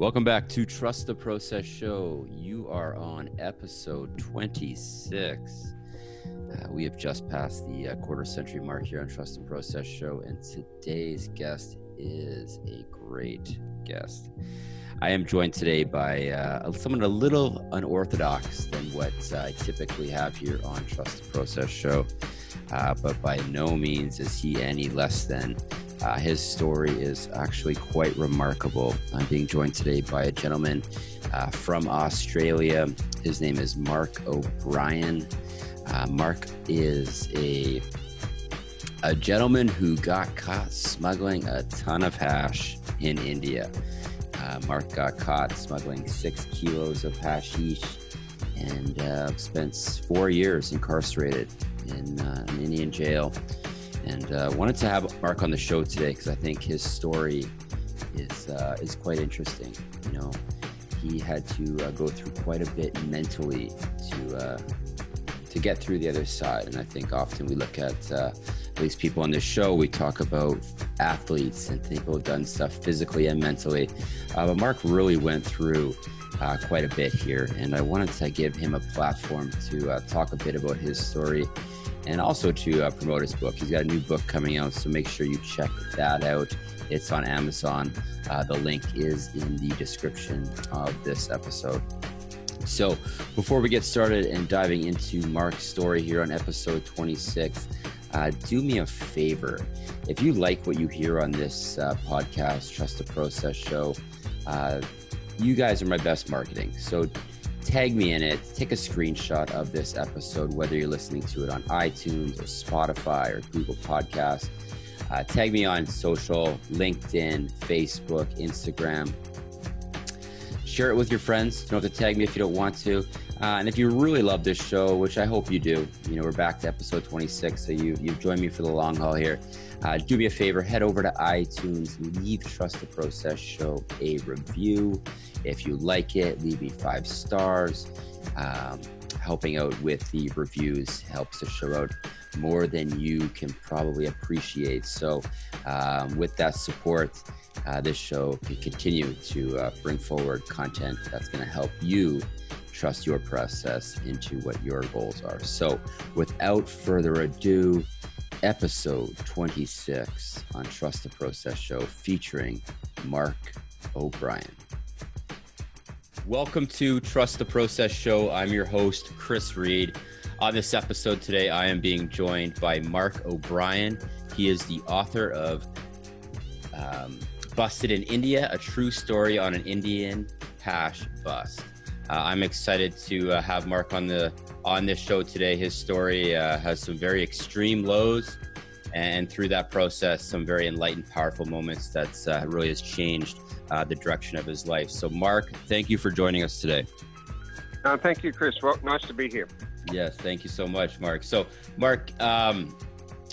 Welcome back to Trust the Process Show. You are on episode 26. Uh, we have just passed the uh, quarter century mark here on Trust the Process Show, and today's guest is a great guest. I am joined today by uh, someone a little unorthodox than what I typically have here on Trust the Process Show, uh, but by no means is he any less than uh, his story is actually quite remarkable. I'm being joined today by a gentleman uh, from Australia. His name is Mark O'Brien. Uh, Mark is a a gentleman who got caught smuggling a ton of hash in India. Uh, Mark got caught smuggling six kilos of hashish and uh, spent four years incarcerated in uh, an Indian jail and uh, wanted to have Mark on the show today because I think his story is uh, is quite interesting. You know, he had to uh, go through quite a bit mentally to uh, to get through the other side, and I think often we look at uh, at least people on this show, we talk about athletes and people who've done stuff physically and mentally, uh, but Mark really went through. quite a bit here, and I wanted to give him a platform to talk a bit about his story and also to uh, promote his book. He's got a new book coming out, so make sure you check that out. It's on Amazon. Uh, the link is in the description of this episode. So, before we get started and diving into Mark's story here on episode 26, uh, do me a favor. If you like what you hear on this uh, podcast, Trust the Process Show, uh, you guys are my best marketing. So, tag me in it. Take a screenshot of this episode, whether you're listening to it on iTunes or Spotify or Google Podcasts. Uh, tag me on social, LinkedIn, Facebook, Instagram. Share it with your friends. You don't have to tag me if you don't want to. Uh, and if you really love this show, which I hope you do, you know, we're back to episode 26, so you, you've joined me for the long haul here. Uh, do me a favor, head over to iTunes, leave Trust the Process Show a review. If you like it, leave me five stars. Um, helping out with the reviews helps the show out more than you can probably appreciate. So, um, with that support, uh, this show can continue to uh, bring forward content that's going to help you trust your process into what your goals are. So, without further ado, episode 26 on Trust the Process Show featuring Mark O'Brien. Welcome to Trust the Process Show. I'm your host, Chris Reed. On this episode today, I am being joined by Mark O'Brien. He is the author of um, Busted in India, a true story on an Indian hash bust. Uh, I'm excited to uh, have Mark on the on this show today. His story uh, has some very extreme lows, and through that process, some very enlightened, powerful moments that uh, really has changed uh, the direction of his life. So, Mark, thank you for joining us today. Uh, thank you, Chris. Well, nice to be here. Yes, thank you so much, Mark. So, Mark, um,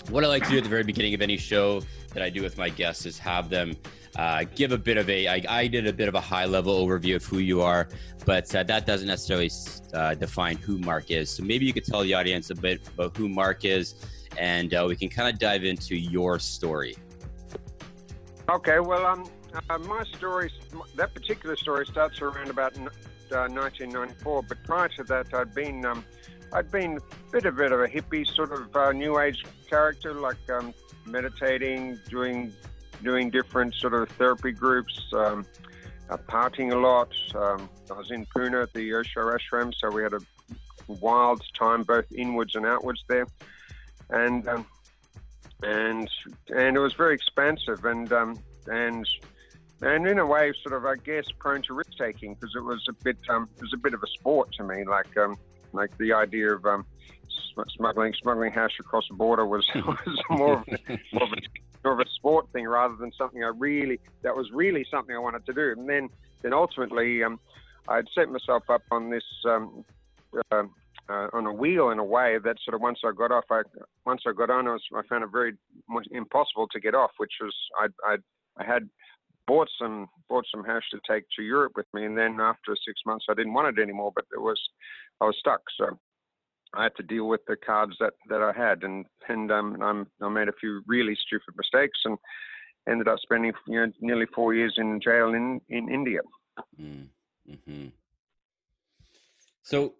what I like to do at the very beginning of any show that I do with my guests is have them uh, give a bit of a. I, I did a bit of a high level overview of who you are, but uh, that doesn't necessarily uh, define who Mark is. So maybe you could tell the audience a bit about who Mark is, and uh, we can kind of dive into your story. Okay, well, um, uh, my story, that particular story starts around about 1994, uh, but prior to that, I'd been. Um, I'd been a bit, a bit of a hippie sort of uh, new age character, like um, meditating, doing doing different sort of therapy groups, um, uh, partying a lot. Um, I was in Pune at the Osho Ashram, so we had a wild time, both inwards and outwards there, and um, and and it was very expansive and um, and and in a way, sort of, I guess, prone to risk taking because it was a bit um, it was a bit of a sport to me, like um, like the idea of um, smuggling smuggling hash across the border was, was more of, more of a more of a sport thing rather than something I really that was really something I wanted to do. And then then ultimately, um, I'd set myself up on this um, uh, uh, on a wheel in a way that sort of once I got off, I once I got on, I, was, I found it very impossible to get off. Which was I I I had bought some bought some hash to take to Europe with me, and then after six months, I didn't want it anymore. But it was I was stuck. So I had to deal with the cards that, that I had, and and um, I'm, I made a few really stupid mistakes, and ended up spending you know, nearly four years in jail in in India. Mm, hmm So,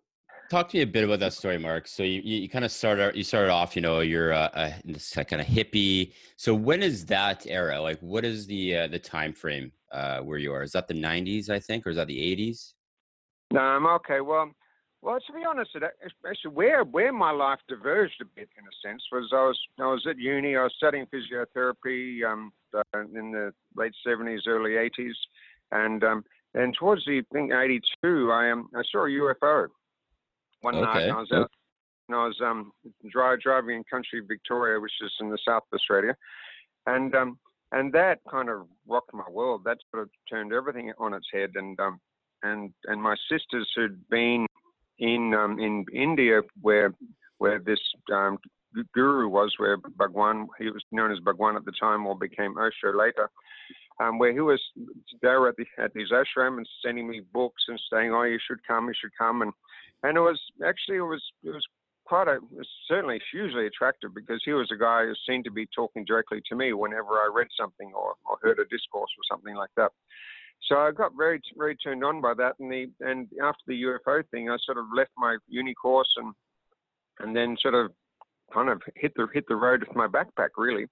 talk to me a bit about that story, Mark. So you, you, you kind of started you started off, you know, you're a, a this kind of hippie. So when is that era? Like, what is the uh, the time frame uh, where you are? Is that the '90s, I think, or is that the '80s? No, I'm okay. Well, well, to be honest, actually, where where my life diverged a bit, in a sense, was I was I was at uni. I was studying physiotherapy um, in the late '70s, early '80s, and um, and towards the think '82, I um I saw a UFO one okay. night. And I was out. And I was um drive, driving in country Victoria, which is in the south of Australia, and um and that kind of rocked my world. That sort of turned everything on its head. And um and and my sisters who'd been in um, in India where where this um, guru was, where Bhagwan he was known as Bhagwan at the time, or became Osho later. Um, where he was there at the at his ashram and sending me books and saying, "Oh, you should come, you should come," and and it was actually it was it was quite a certainly hugely attractive because he was a guy who seemed to be talking directly to me whenever I read something or, or heard a discourse or something like that. So I got very very turned on by that, and the and after the UFO thing, I sort of left my uni course and and then sort of kind of hit the hit the road with my backpack, really.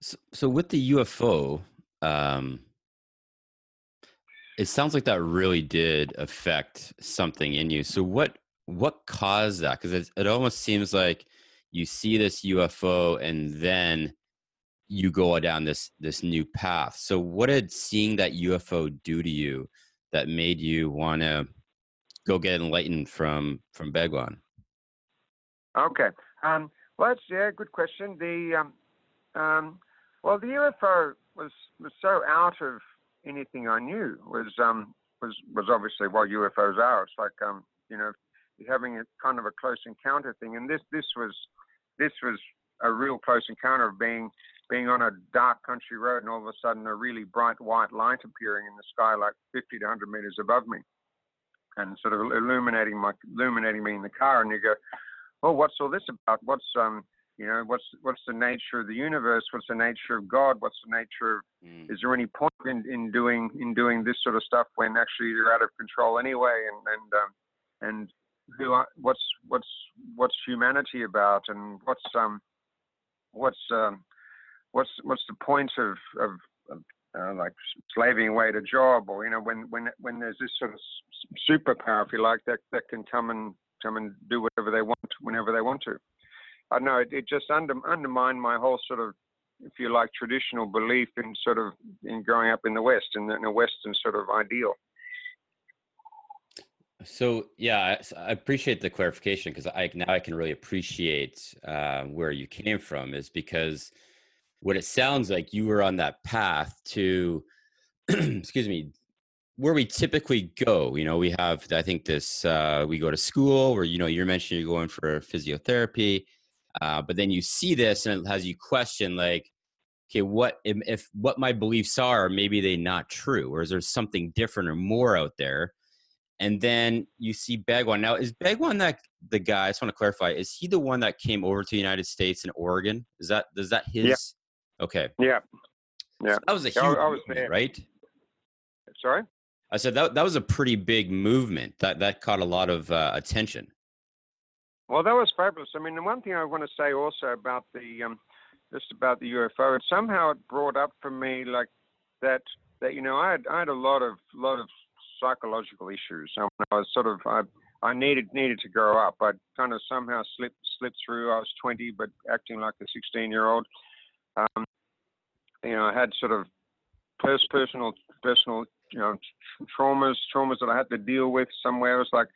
So, so with the UFO, um, it sounds like that really did affect something in you. So what what caused that? Because it, it almost seems like you see this UFO and then you go down this this new path. So what did seeing that UFO do to you that made you want to go get enlightened from from Bhagwan? Okay. Um, well, that's yeah, good question. The um, um, well, the UFO was was so out of anything I knew. Was um was was obviously what UFOs are. It's like um you know having a kind of a close encounter thing, and this this was this was a real close encounter of being being on a dark country road and all of a sudden a really bright white light appearing in the sky like 50 to 100 meters above me and sort of illuminating my illuminating me in the car. And you go well what's all this about? What's um you know what's what's the nature of the universe? What's the nature of god? What's the nature of mm. is there any point in, in doing in doing this sort of stuff when actually you're out of control anyway? And and um, and who are, what's what's what's humanity about? And what's um what's um what's what's the point of of, of uh, like slaving away at a job, or you know, when when when there's this sort of superpower, if you like, that that can come and come and do whatever they want whenever they want to. I know it, it just under, undermined my whole sort of, if you like, traditional belief in sort of in growing up in the West in, in a Western sort of ideal. So yeah, I appreciate the clarification because I now I can really appreciate uh, where you came from. Is because what it sounds like you were on that path to excuse me where we typically go you know we have i think this uh, we go to school where you know you're mentioning you're going for physiotherapy uh, but then you see this and it has you question like okay what if, if what my beliefs are maybe they not true or is there something different or more out there and then you see Bhagwan. Now, is Bhagwan that the guy? I just want to clarify. Is he the one that came over to the United States in Oregon? Is that is that his? Okay. Yeah. Yeah. So that was a huge I, I was movement, right? Sorry. I said that that was a pretty big movement. That that caught a lot of uh, attention. Well, that was fabulous. I mean, the one thing I want to say also about the um, just about the UFO, and somehow it brought up for me like that that you know I had I had a lot of lot of psychological issues. I was sort of I I needed needed to grow up. I kind of somehow slipped slipped through. I was 20, but acting like a 16 year old. Um, you know, I had sort of personal, personal, you know, traumas, traumas that I had to deal with somewhere. It was like,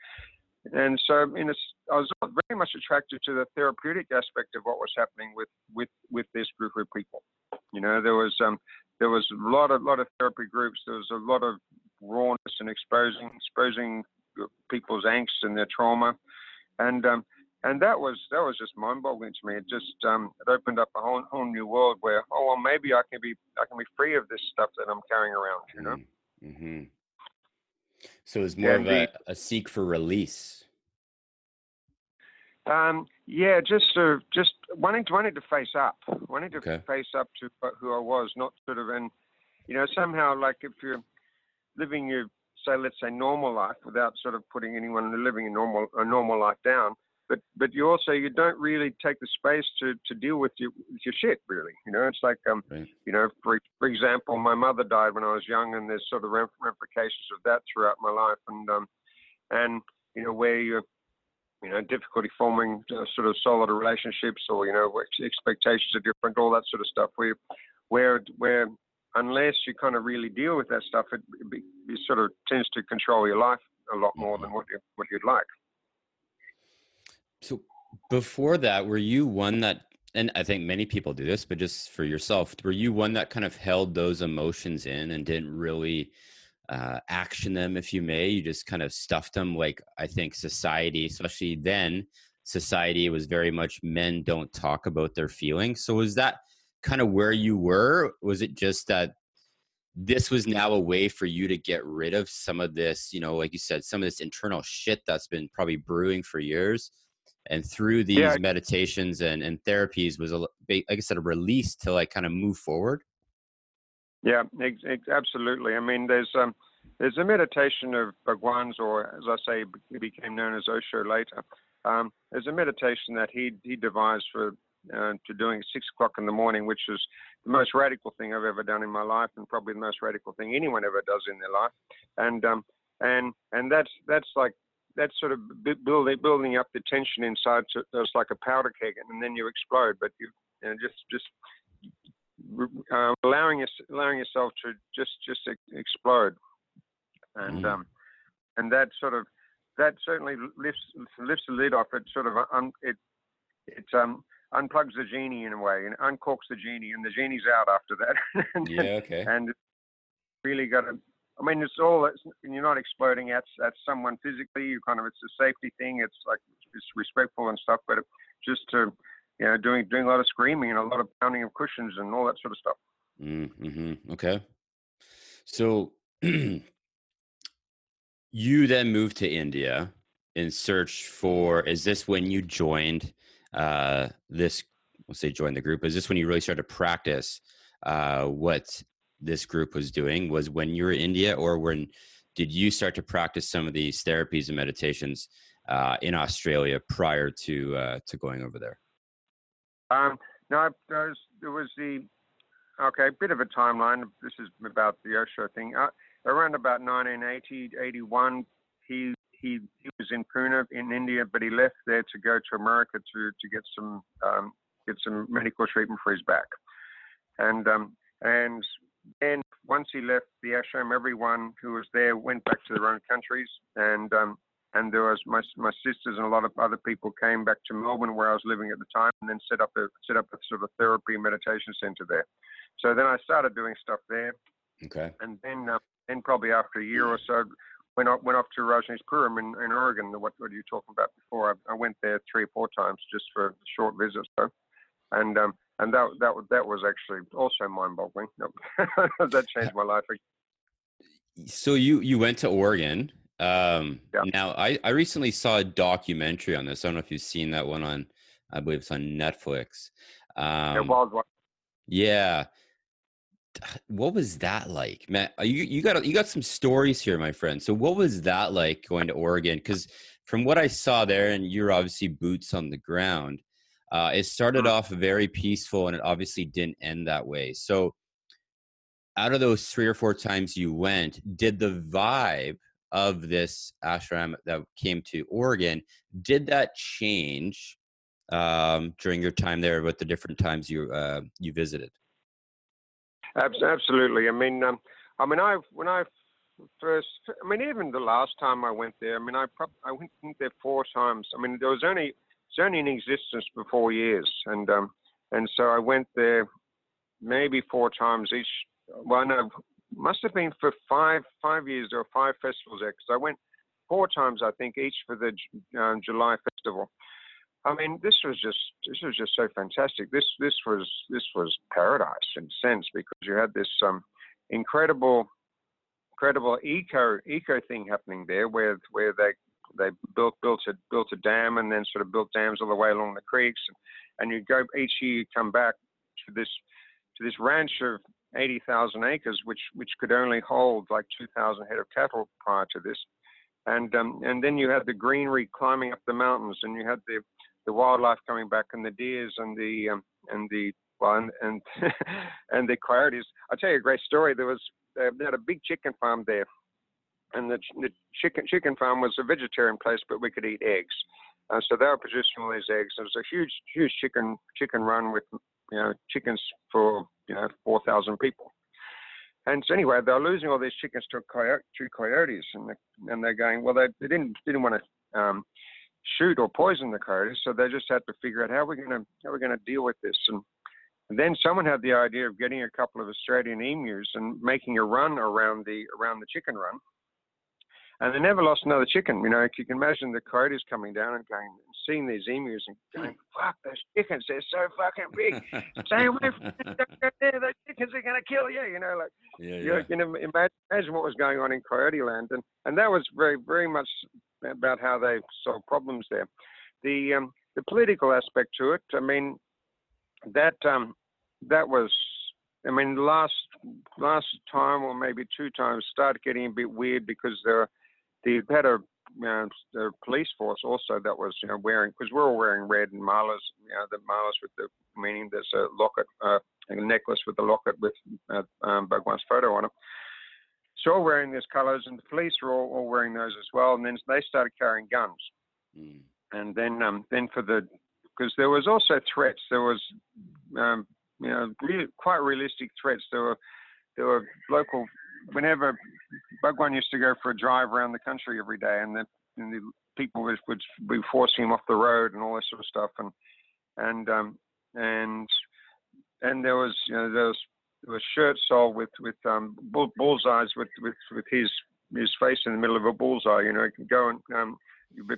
and so in a, I was very much attracted to the therapeutic aspect of what was happening with with with this group of people. You know, there was um, there was a lot of lot of therapy groups. There was a lot of rawness and exposing exposing people's angst and their trauma, and um, and that was that was just mind-boggling to me. It just um, it opened up a whole whole new world where oh well maybe I can be I can be free of this stuff that I'm carrying around, you know. Mm-hmm. So it's more of a, a seek for release. Um, yeah, just uh, just wanting to wanting to face up, wanting to okay. face up to who I was, not sort of and you know somehow like if you're living your say let's say normal life without sort of putting anyone living a normal a normal life down but but you also you don't really take the space to to deal with your with your shit really. You know it's like um right. you know for for example my mother died when I was young and there's sort of ramifications of that throughout my life. And um and you know where you you know difficulty forming uh, sort of solid relationships or you know expectations are different all that sort of stuff where where where unless you kind of really deal with that stuff it, it, it sort of tends to control your life a lot more than what you what you'd like so before that, were you one that, and I think many people do this, but just for yourself, were you one that kind of held those emotions in and didn't really uh, action them, if you may? You just kind of stuffed them like I think society, especially then, society was very much men don't talk about their feelings. So was that kind of where you were? Was it just that this was now a way for you to get rid of some of this, you know, like you said, some of this internal shit that's been probably brewing for years? And through these yeah. meditations and, and therapies was a, like i said a release to like kind of move forward yeah ex- ex- absolutely i mean there's um there's a meditation of Bhagwan's, or as I say, he became known as Osho later. Um, there's a meditation that he he devised for uh, to doing at six o'clock in the morning, which is the most radical thing I've ever done in my life, and probably the most radical thing anyone ever does in their life. And um, and and that's that's like that's sort of building building up the tension inside. So it's like a powder keg, and then you explode. But you, you know, just just uh, allowing us allowing yourself to just just explode, and mm. um, and that sort of that certainly lifts lifts the lid off it. Sort of un, it it um unplugs the genie in a way and uncorks the genie, and the genie's out after that. and, yeah, okay. And really got to I mean, it's all it's, you're not exploding at at someone physically. You kind of it's a safety thing. It's like it's respectful and stuff, but just to you know doing doing a lot of screaming and a lot of pounding of cushions and all that sort of stuff. Mm-hmm. Okay, so you then moved to India in search for. Is this when you joined uh, this? Let's say join the group. Is this when you really started to practice uh, what this group was doing was when you were in India, or when did you start to practice some of these therapies and meditations uh, in Australia prior to uh, to going over there? Um, no, there was, there was the okay, a bit of a timeline. This is about the Osho thing. Uh, around about 1980, 81, he he he was in Pune in India, but he left there to go to America to to get some um, get some medical treatment for his back, and um, and then once he left the ashram, everyone who was there went back to their own countries, and um, and there was my my sisters and a lot of other people came back to Melbourne where I was living at the time, and then set up a set up a sort of a therapy meditation center there. So then I started doing stuff there. Okay. And then uh, then probably after a year or so, went off went off to Rajneeshpuram in, in Oregon. What what are you talking about before? I, I went there three or four times just for short visits. So, and um, and that that that was actually also mind-boggling. that changed my life. So you you went to Oregon. Um, yeah. Now I I recently saw a documentary on this. I don't know if you've seen that one on. I believe it's on Netflix. Um, it was. Yeah. What was that like, man? You you got you got some stories here, my friend. So what was that like going to Oregon? Because from what I saw there, and you're obviously boots on the ground uh, it started off very peaceful and it obviously didn't end that way. So, out of those three or four times you went, did the vibe of this ashram that came to Oregon, did that change um, during your time there with the different times you uh, you visited? Absolutely. I mean, um, I mean, I when I first, I mean, even the last time I went there, I mean, I prob- I went there four times. I mean, there was only it's only in existence for four years, and um, and so I went there maybe four times each. Well, no, must have been for five five years or five festivals there because I went four times I think each for the um, July festival. I mean, this was just this was just so fantastic. This this was this was paradise in a sense because you had this um, incredible incredible eco eco thing happening there where where they they built built a built a dam and then sort of built dams all the way along the creeks and, and you go each year you come back to this to this ranch of 80,000 acres, which which could only hold like 2,000 head of cattle prior to this, and um, and then you had the greenery climbing up the mountains, and you had the the wildlife coming back, and the deers and the um, and the well, and and, and the coyotes. I'll tell you a great story. There was they had a big chicken farm there, and the, the chicken chicken farm was a vegetarian place, but we could eat eggs. Uh, so they were producing all these eggs. It was a huge, huge chicken chicken run with you know chickens for you know four thousand people. And so anyway, they're losing all these chickens to, coyote, to coyotes, and they, and they're going well. They, they didn't didn't want to um, shoot or poison the coyotes, so they just had to figure out how we're going to how we're going to deal with this. And, and then someone had the idea of getting a couple of Australian emus and making a run around the around the chicken run and they never lost another chicken. You know, you can imagine the coyotes coming down and going, and seeing these emus and going, "Fuck those chickens! They're so fucking big. Stay away from them. Those chickens are going to kill you." You know, like yeah, yeah. you know, imagine, imagine what was going on in coyote land, and and that was very very much about how they solved problems there. The um, the political aspect to it, I mean, that um, that was I mean, last last time or maybe two times started getting a bit weird because there they had a, you know, a police force also that was you know wearing because we're all wearing red and malas, you know, the malas with the meaning there's a locket, uh, a necklace with a locket with uh, um, Bhagwan's photo on it. So all wearing these colours, and the police were all, all, wearing those as well. And then they started carrying guns. Mm. And then um, then for the because there was also threats. There was um, you know really, quite realistic threats. There were there were local whenever Bhagwan used to go for a drive around the country every day, and the, and the people would, would be forcing him off the road and all this sort of stuff, and and um, and and there was you know there was there was shirts sold with with um, bull, bullseyes with with with his his face in the middle of a bullseye. You know, it can go and um,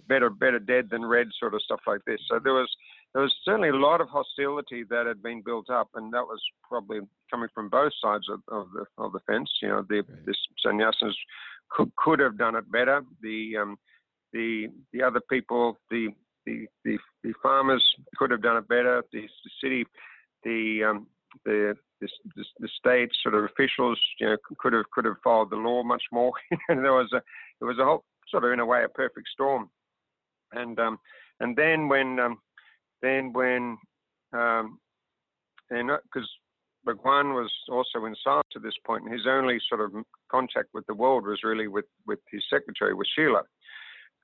better better dead than red sort of stuff like this. So there was there was certainly a lot of hostility that had been built up, and that was probably coming from both sides of, of the of the fence. You know, the right. the sannyasins could, could have done it better. The um, the the other people, the the, the the farmers could have done it better. The, the city, the um, the, the the state sort of officials, you know, could have could have followed the law much more. and there was a there was a whole sort of in a way a perfect storm. And um, and then when um, then when um, because Bhagwan was also in silence at this point, and his only sort of contact with the world was really with with his secretary, with Sheila.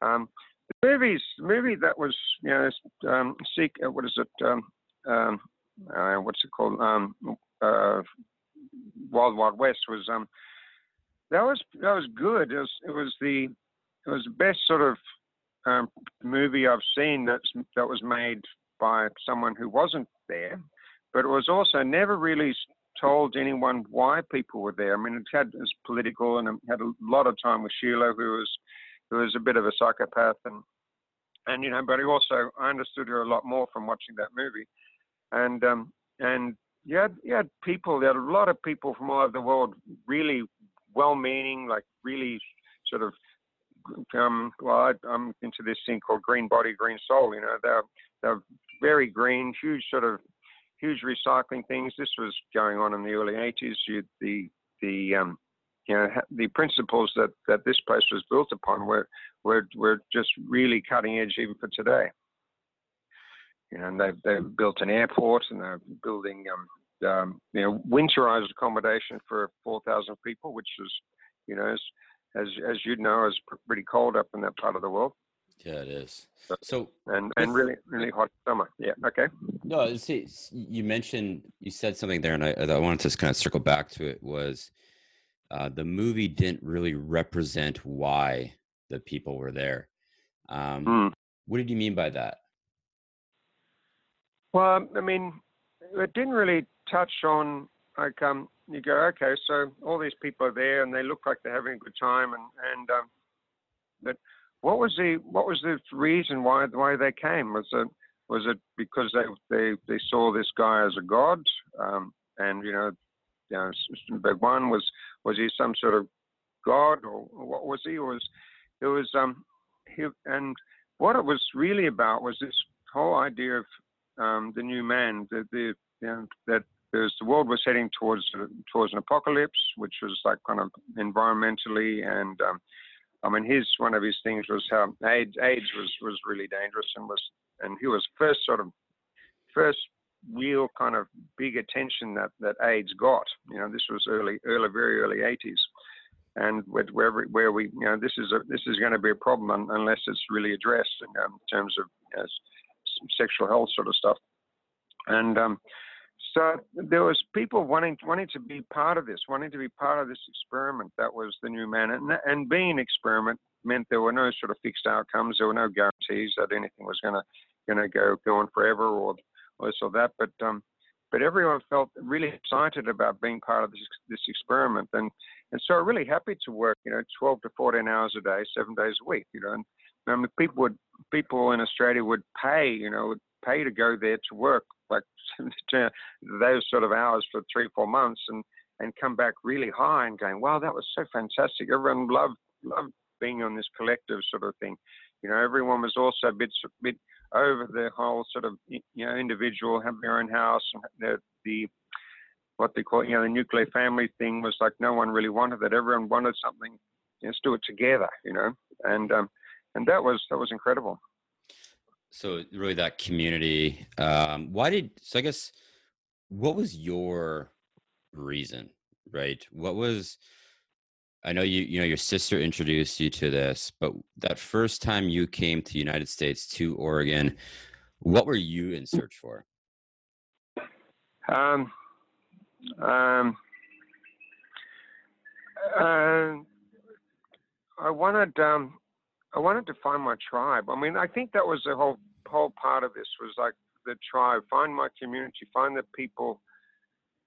Um, the movies, movie that was, you know, um, seek, uh, what is it? Um, um, uh, what's it called? Um, uh, Wild Wild West was um, that was that was good. It was it was the it was the best sort of um, movie I've seen that's that was made by someone who wasn't there, but it was also never really told anyone why people were there. I mean, it had it was political and it had a lot of time with Sheila, who was who was a bit of a psychopath, and and you know, but also I understood her a lot more from watching that movie, and um, and you had you had people, you had a lot of people from all over the world, really well-meaning, like really sort of um, well, I, am into this thing called green body, green soul. You know, they're they're very green, huge sort of huge recycling things. This was going on in the early 80s. You, the the um, you know the principles that, that this place was built upon were were were just really cutting edge even for today. You know, and they've they've built an airport and they're building um, um, you know winterized accommodation for 4,000 people, which is you know as as as you know is pretty cold up in that part of the world. Yeah, it is. So and and really really hot summer. Yeah. Okay. No, see, you mentioned you said something there, and I, I wanted to kind of circle back to it. Was uh, the movie didn't really represent why the people were there? Um, mm. What did you mean by that? Well, I mean, it didn't really touch on like um, you go, okay, so all these people are there and they look like they're having a good time, and and um, but what was the what was the reason why why they came? Was it was it because they they, they saw this guy as a god, um, and you know, you know, Bhagwan was was he some sort of god or, what was he? Or was it was um he and what it was really about was this whole idea of um, the new man, the, the you know, that there's the world was heading towards towards an apocalypse, which was like kind of environmentally and um, I mean his one of his things was how AIDS AIDS was was really dangerous and was and he was first sort of first real kind of big attention that that AIDS got. You know, this was early early very early 80s and with where where we you know this is a this is going to be a problem unless it's really addressed in, um, terms of you know, sexual health sort of stuff and um, so there was people wanting wanting to be part of this wanting to be part of this experiment that was the new man. And, and being an experiment meant there were no sort of fixed outcomes there were no guarantees that anything was going to going to go on forever or, or this or that. But um, but everyone felt really excited about being part of this, this experiment. And, and so really happy to work, you know, 12 to 14 hours a day, seven days a week, you know, and mean, people would, people in Australia would pay, you know, would pay to go there to work like those sort of hours for three, four months and, and come back really high and going, wow, that was so fantastic. Everyone loved, loved being on this collective sort of thing. You know, everyone was also a bit, bit over the whole sort of you know individual have their own house and the, the what they call you know the nuclear family thing was like no one really wanted that. Everyone wanted something. You know, let's do it together. You know, and um, and that was that was incredible. So really, that community. Um, why did so? I guess what was your reason, right? What was I know you you know your sister introduced you to this, but that first time you came to the United States to Oregon, what were you in search for? Um, um, uh, I wanted um, I wanted to find my tribe. I mean, I think that was the whole whole part of this was like the tribe, find my community, find the people.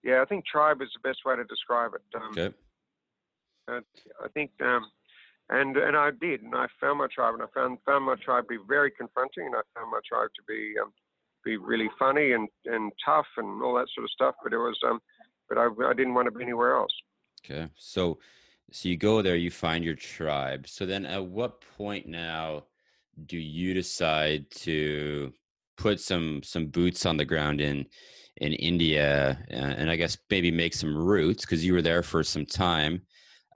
Yeah, I think tribe is the best way to describe it. Um, okay. I think, um, and and I did, and I found my tribe, and I found found my tribe to be very confronting, and I found my tribe to be um, be really funny and and tough and all that sort of stuff. But it was, um, but I I didn't want to be anywhere else. Okay, so so you go there, you find your tribe. So then, at what point now do you decide to put some some boots on the ground in in India, and, and I guess maybe make some roots because you were there for some time?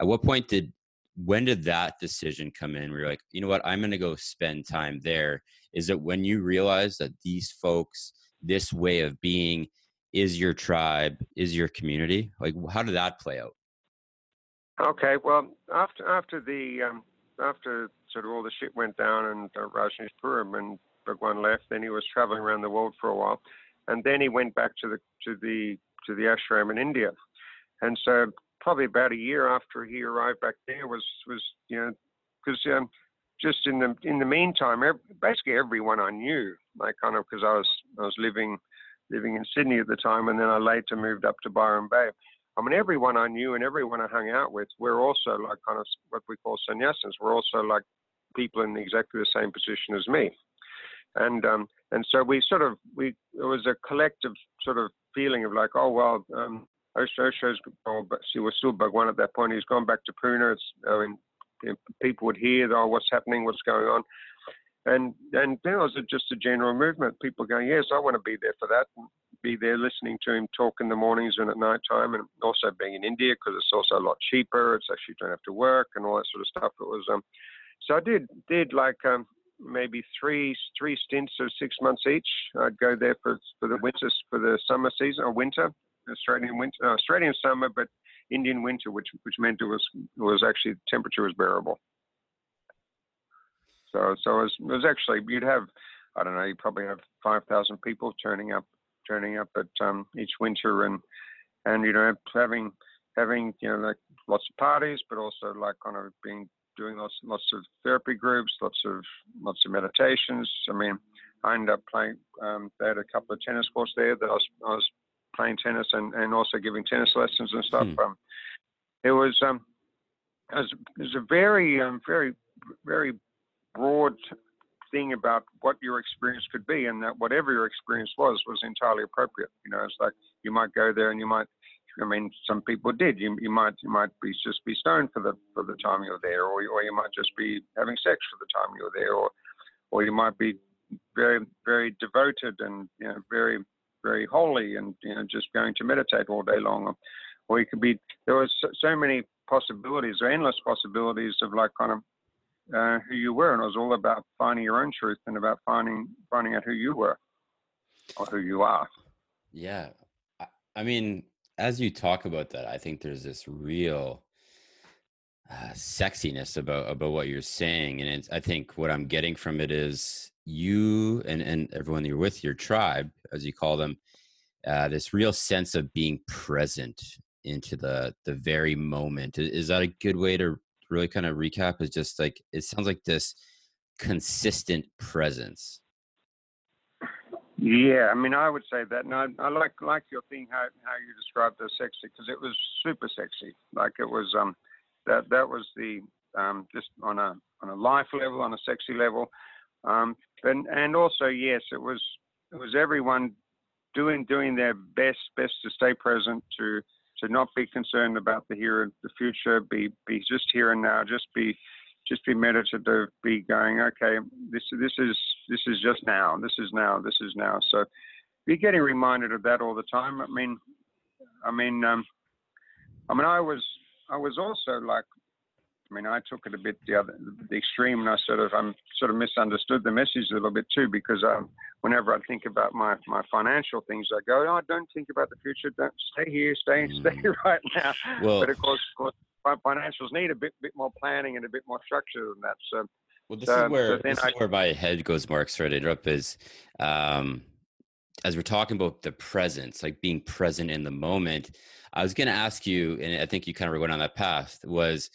at what point did when did that decision come in where you're like you know what? I'm going to go spend time there. Is it when you realize that these folks this way of being is your tribe is your community? Like how did that play out? Okay well after after the um, after sort of all the shit went down and uh, Rajneeshpuram and Bhagwan left then he was traveling around the world for a while and then he went back to the to the to the ashram in India and so probably about a year after he arrived back there was was you know because um, just in the in the meantime, basically everyone I knew, like kind of because I was I was living living in Sydney at the time, and then I later moved up to Byron Bay. I mean, everyone I knew and everyone I hung out with were also like kind of what we call sannyasins. We're also like people in exactly the same position as me, and um, and so we sort of we it was a collective sort of feeling of like, oh well, um, Osho's, but she was still Bhagwan at that point. He's gone back to Pune. It's, I mean, people would hear, oh, what's happening, what's going on. And and then it was just a general movement. People going, yes, I want to be there for that. And be there listening to him talk in the mornings and at night time. And also being in India because it's also a lot cheaper. It's actually you don't have to work and all that sort of stuff. It was um, so I did did like um, maybe three three stints of six months each. I'd go there for for the winter for the summer season or winter, Australian winter, uh, Australian summer, but Indian winter, which which meant it was was actually temperature was bearable. So so it was, it was actually you'd have I don't know you probably have five thousand people turning up turning up at um, each winter and and you know having having you know like lots of parties, but also like kind of being doing lots lots of therapy groups, lots of lots of meditations. I mean, I ended up playing. Um, they had a couple of tennis courts there that I was I was playing tennis and, and also giving tennis lessons and stuff. Hmm. Um, it was um, it was, it was a very um, very very broad thing about what your experience could be, and that whatever your experience was was entirely appropriate. You know, it's like you might go there and you might. I mean, some people did. You, you might you might be just be stoned for the for the time you're there, or or you might just be having sex for the time you're there, or or you might be very very devoted and you know very very holy and you know just going to meditate all day long, or, or you could be. There was so, so many possibilities, or endless possibilities of like kind of uh, who you were, and it was all about finding your own truth and about finding finding out who you were or who you are. Yeah, I, I mean, as you talk about that, I think there's this real uh, sexiness about about what you're saying, and it's, I think what I'm getting from it is you and and everyone you're with, your tribe, as you call them, uh, this real sense of being present into the the very moment. Is that a good way to really kind of recap? Is just like it sounds like this consistent presence. Yeah, I mean, I would say that, and I, I like like your thing how how you described the sexy because it was super sexy. Like it was um that that was the um just on a on a life level, on a sexy level, um and and also yes, it was it was everyone doing doing their best best to stay present to to not be concerned about the here and the future, be be just here and now, just be just be meditative, be going, okay, this this is this is just now, this is now, this is now. So be getting reminded of that all the time. I mean, I mean, um, I mean, I was I was also like, I mean, I took it a bit the other the extreme, and I sort of I'm sort of misunderstood the message a little bit too because um, whenever I think about my my financial things, I go, oh, don't think about the future, don't stay here, stay stay right now. Well, but of course, of course financials need a bit bit more planning and a bit more structure than that. So, well, this is where so this I, is where my head goes. Mark, sorry to interrupt. Is um, as we're talking about the presence, like being present in the moment. I was going to ask you, and I think you kind of went on that path. Was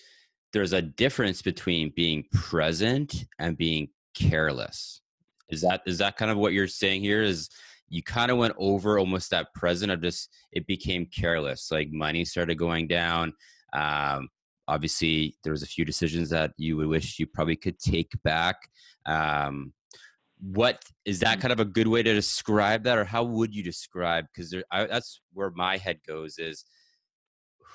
there's a difference between being present and being careless? Is that is that kind of what you're saying here? Is you kind of went over almost that present of just it became careless like money started going down um, obviously, there was a few decisions that you would wish you probably could take back. Um, what is that mm. kind of a good way to describe that, or how would you describe? Because that's where my head goes is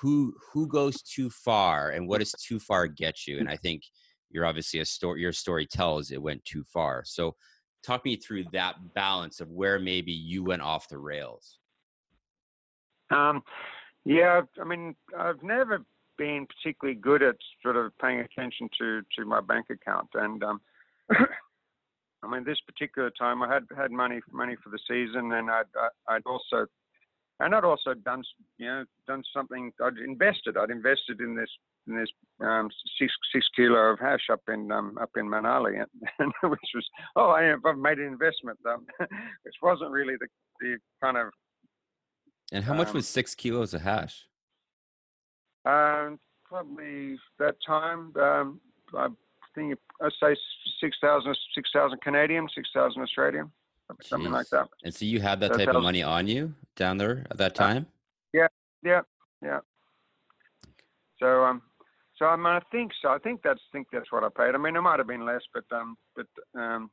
who who goes too far, and what does too far get you? And I think you're obviously a story. Your story tells it went too far. So, talk me through that balance of where maybe you went off the rails. Um, yeah, I mean, I've never been particularly good at sort of paying attention to to my bank account, and um, I mean, this particular time I had had money money for the season, and I'd I'd also and I'd also done you know done something. I'd invested. I'd invested in this in this um, six six kilo of hash up in um, up in Manali, and, and which was oh I have made an investment, um, which wasn't really the the kind of and how much um, was six kilos of hash? Um, probably that time. Um, I think I say 6,000 6, Canadian, 6,000 Australian, something Jeez. like that. And so you had that type of money on you down there at that uh, time? Yeah, yeah, yeah. So, um, so I mean, I think so. I think that's think that's what I paid. I mean, it might have been less, but um, but um,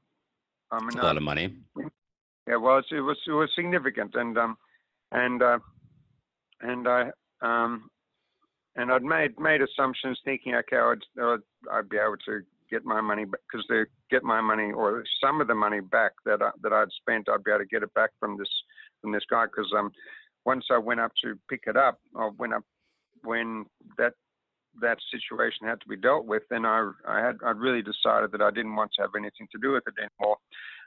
I mean, a lot of money. Yeah, well, it was it was significant, and um, and uh, and I um, and I'd made made assumptions thinking, okay, I'd I'd, I'd be able to get my money because they get my money or some of the money back that I, that I'd spent, I'd be able to get it back from this from this guy because um once I went up to pick it up, I went up when that that situation had to be dealt with, then I I had I really decided that I didn't want to have anything to do with it anymore.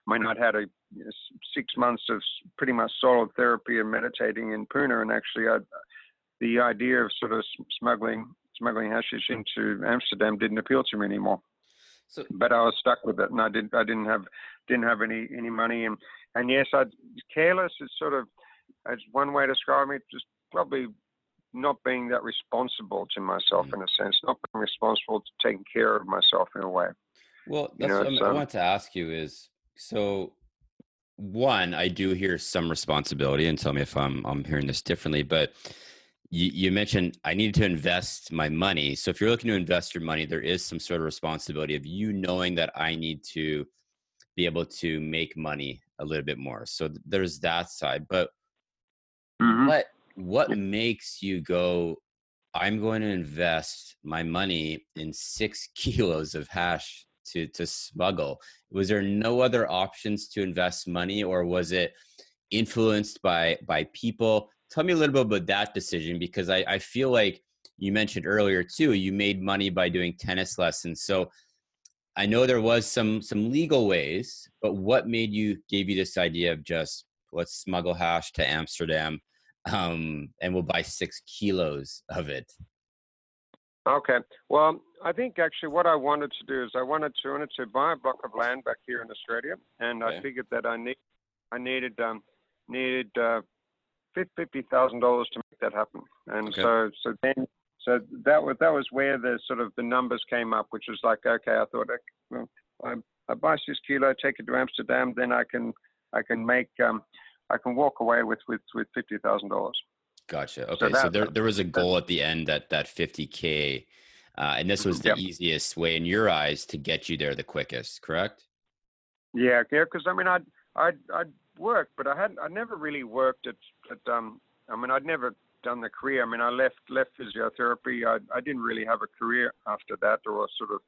I mean, I'd had a you know, six months of pretty much solid therapy and meditating in Pune, and actually, I'd, the idea of sort of smuggling smuggling hashish into Amsterdam didn't appeal to me anymore. So, but I was stuck with it, and I didn't I didn't have didn't have any any money, and and yes, I careless is sort of as one way to describe me, just probably not being that responsible to myself mm-hmm. in a sense, not being responsible to taking care of myself in a way. Well, that's you know, what I want to ask you is so one, I do hear some responsibility, and tell me if I'm I'm hearing this differently. But you, you mentioned I needed to invest my money. So if you're looking to invest your money, there is some sort of responsibility of you knowing that I need to be able to make money a little bit more. So there's that side. But mm-hmm. what what makes you go? I'm going to invest my money in six kilos of hash to to smuggle was there no other options to invest money or was it influenced by by people. Tell me a little bit about that decision because I, I feel like you mentioned earlier too. You made money by doing tennis lessons, so I know there was some some legal ways, but what made you gave you this idea of just let's smuggle hash to Amsterdam, um, and we'll buy six kilos of it. Okay. Well, I think actually what I wanted to do is I wanted to wanted to buy a block of land back here in Australia, and okay. I figured that I need I needed um, needed uh, fifty thousand dollars to make that happen, and okay. so so then so that was that was where the sort of the numbers came up, which was like okay, I thought well, I, I buy six kilo, take it to Amsterdam, then I can I can make um, I can walk away with with with fifty thousand dollars. Gotcha. Okay, so, that, so, there there was a goal at the end that that fifty k, uh, and this was the yep. easiest way in your eyes to get you there the quickest, correct? Yeah, yeah. Because I mean, I'd I'd I'd worked, but I hadn't. I never really worked at at um. I mean, I'd never done the career. I mean, I left left physiotherapy. I I didn't really have a career after that, or sort of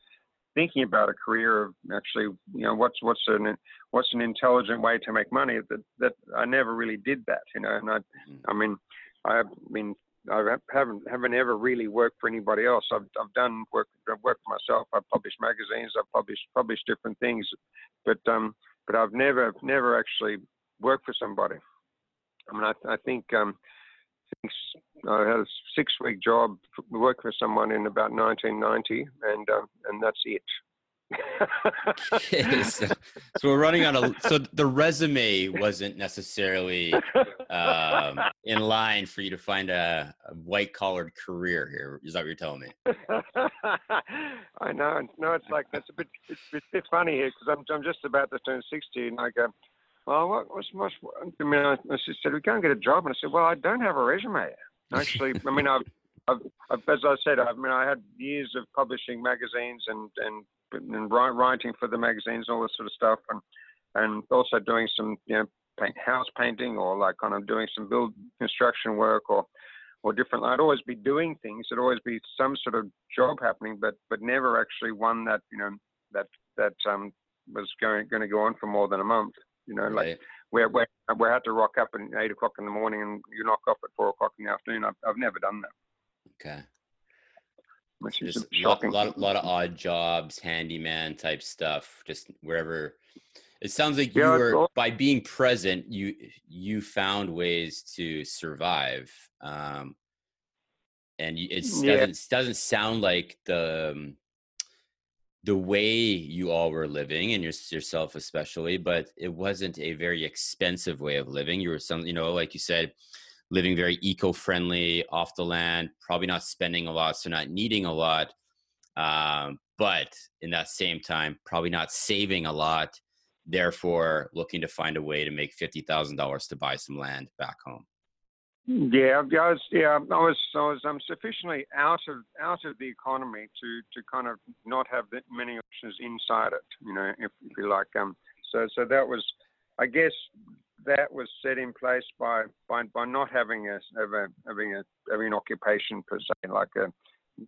thinking about a career of actually, you know, what's what's an what's an intelligent way to make money. That that I never really did that, you know. And I, mm-hmm. I mean, I mean, I haven't haven't ever really worked for anybody else. I've I've done work I've worked for myself. I've published magazines. I've published published different things, but um, but I've never never actually worked for somebody. I mean, I, I think um, I had a six week job working for someone in about 1990, and um, and that's it. Okay, so, so, we're running on a so the resume wasn't necessarily um, in line for you to find a, a white collared career here. Is that what you're telling me? I know. No, it's like that's a bit it's, it's a bit funny here because I'm I'm just about to turn 60, and I go, well, what, what's, what's, I mean, I, I said, we can't get a job. And I said, well, I don't have a resume. Actually, I mean, I've, I've, I've, as I said, I mean, I had years of publishing magazines and, and, and writing for the magazines, and all this sort of stuff. And, and also doing some, you know, paint, house painting or like kind of doing some build construction work or, or different. I'd always be doing things. There'd always be some sort of job happening, but, but never actually one that, you know, that, that, um, was going, going to go on for more than a month. You know, right. like where we we had to rock up at eight o'clock in the morning and you knock off at four o'clock in the afternoon. I've I've never done that. Okay. Which is just shocking. Lot, lot, lot of odd jobs, handyman type stuff, just wherever. It sounds like you yeah, were by being present, you you found ways to survive, um, and it doesn't doesn't sound like the um, the way you all were living and yourself especially but it wasn't a very expensive way of living you were some you know like you said living very eco-friendly off the land probably not spending a lot so not needing a lot um, but in that same time probably not saving a lot therefore looking to find a way to make $50000 to buy some land back home yeah, I was. Yeah, I was. I was um, sufficiently out of out of the economy to to kind of not have that many options inside it. You know, if, if you like. Um. So so that was, I guess, that was set in place by by, by not having a, having a having an occupation per se, like a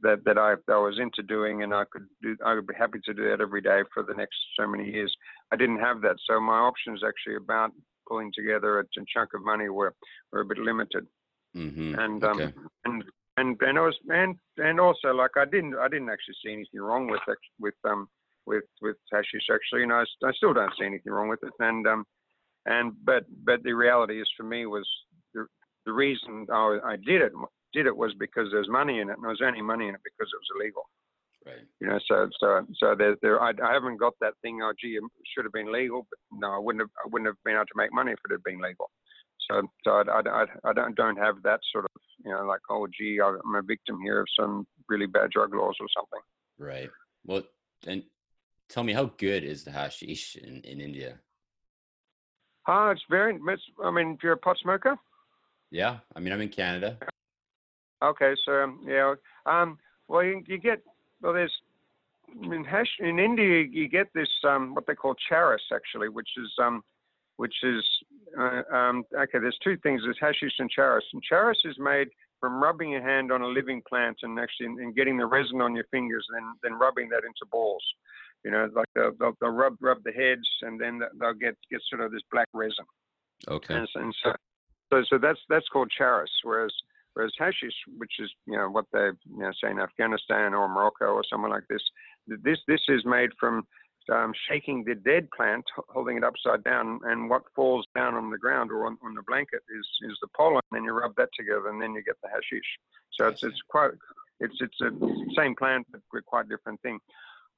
that that I, I was into doing, and I could do. I would be happy to do that every day for the next so many years. I didn't have that, so my options actually about pulling together a, a chunk of money were, were a bit limited. Mm-hmm. And um, and and and I was and and also like I didn't I didn't actually see anything wrong with it with um with with hashish actually. You know, I, I still don't see anything wrong with it. And um and but but the reality is for me was the the reason I, I did it did it was because there's money in it, and there was only money in it because it was illegal. Right. You know, so so so there, there I, I haven't got that thing. Oh, gee, it should have been legal, but no, I wouldn't have. I wouldn't have been able to make money if it had been legal. So so I, I, I don't don't have that sort of you know like oh gee I'm a victim here of some really bad drug laws or something. Right. Well, and tell me how good is the hashish in, in India? Ah, uh, it's very. It's, I mean, if you're a pot smoker. Yeah, I mean I'm in Canada. Okay, so um, yeah, um, well you, you get well, there's in hash in India you get this um, what they call charas actually, which is um, which is uh, um, okay. There's two things. There's hashish and charas. And charas is made from rubbing your hand on a living plant and actually and getting the resin on your fingers, and then then rubbing that into balls. You know, like they'll, they'll, they'll rub rub the heads, and then they'll get get sort of this black resin. Okay. And, and so, so, so that's that's called charas. Whereas whereas hashish, which is you know what they you know, say in Afghanistan or Morocco or somewhere like this, this this is made from um, shaking the dead plant, holding it upside down, and what falls down on the ground or on, on the blanket is is the pollen. And you rub that together, and then you get the hashish. So it's it's quite it's it's a same plant but quite different thing.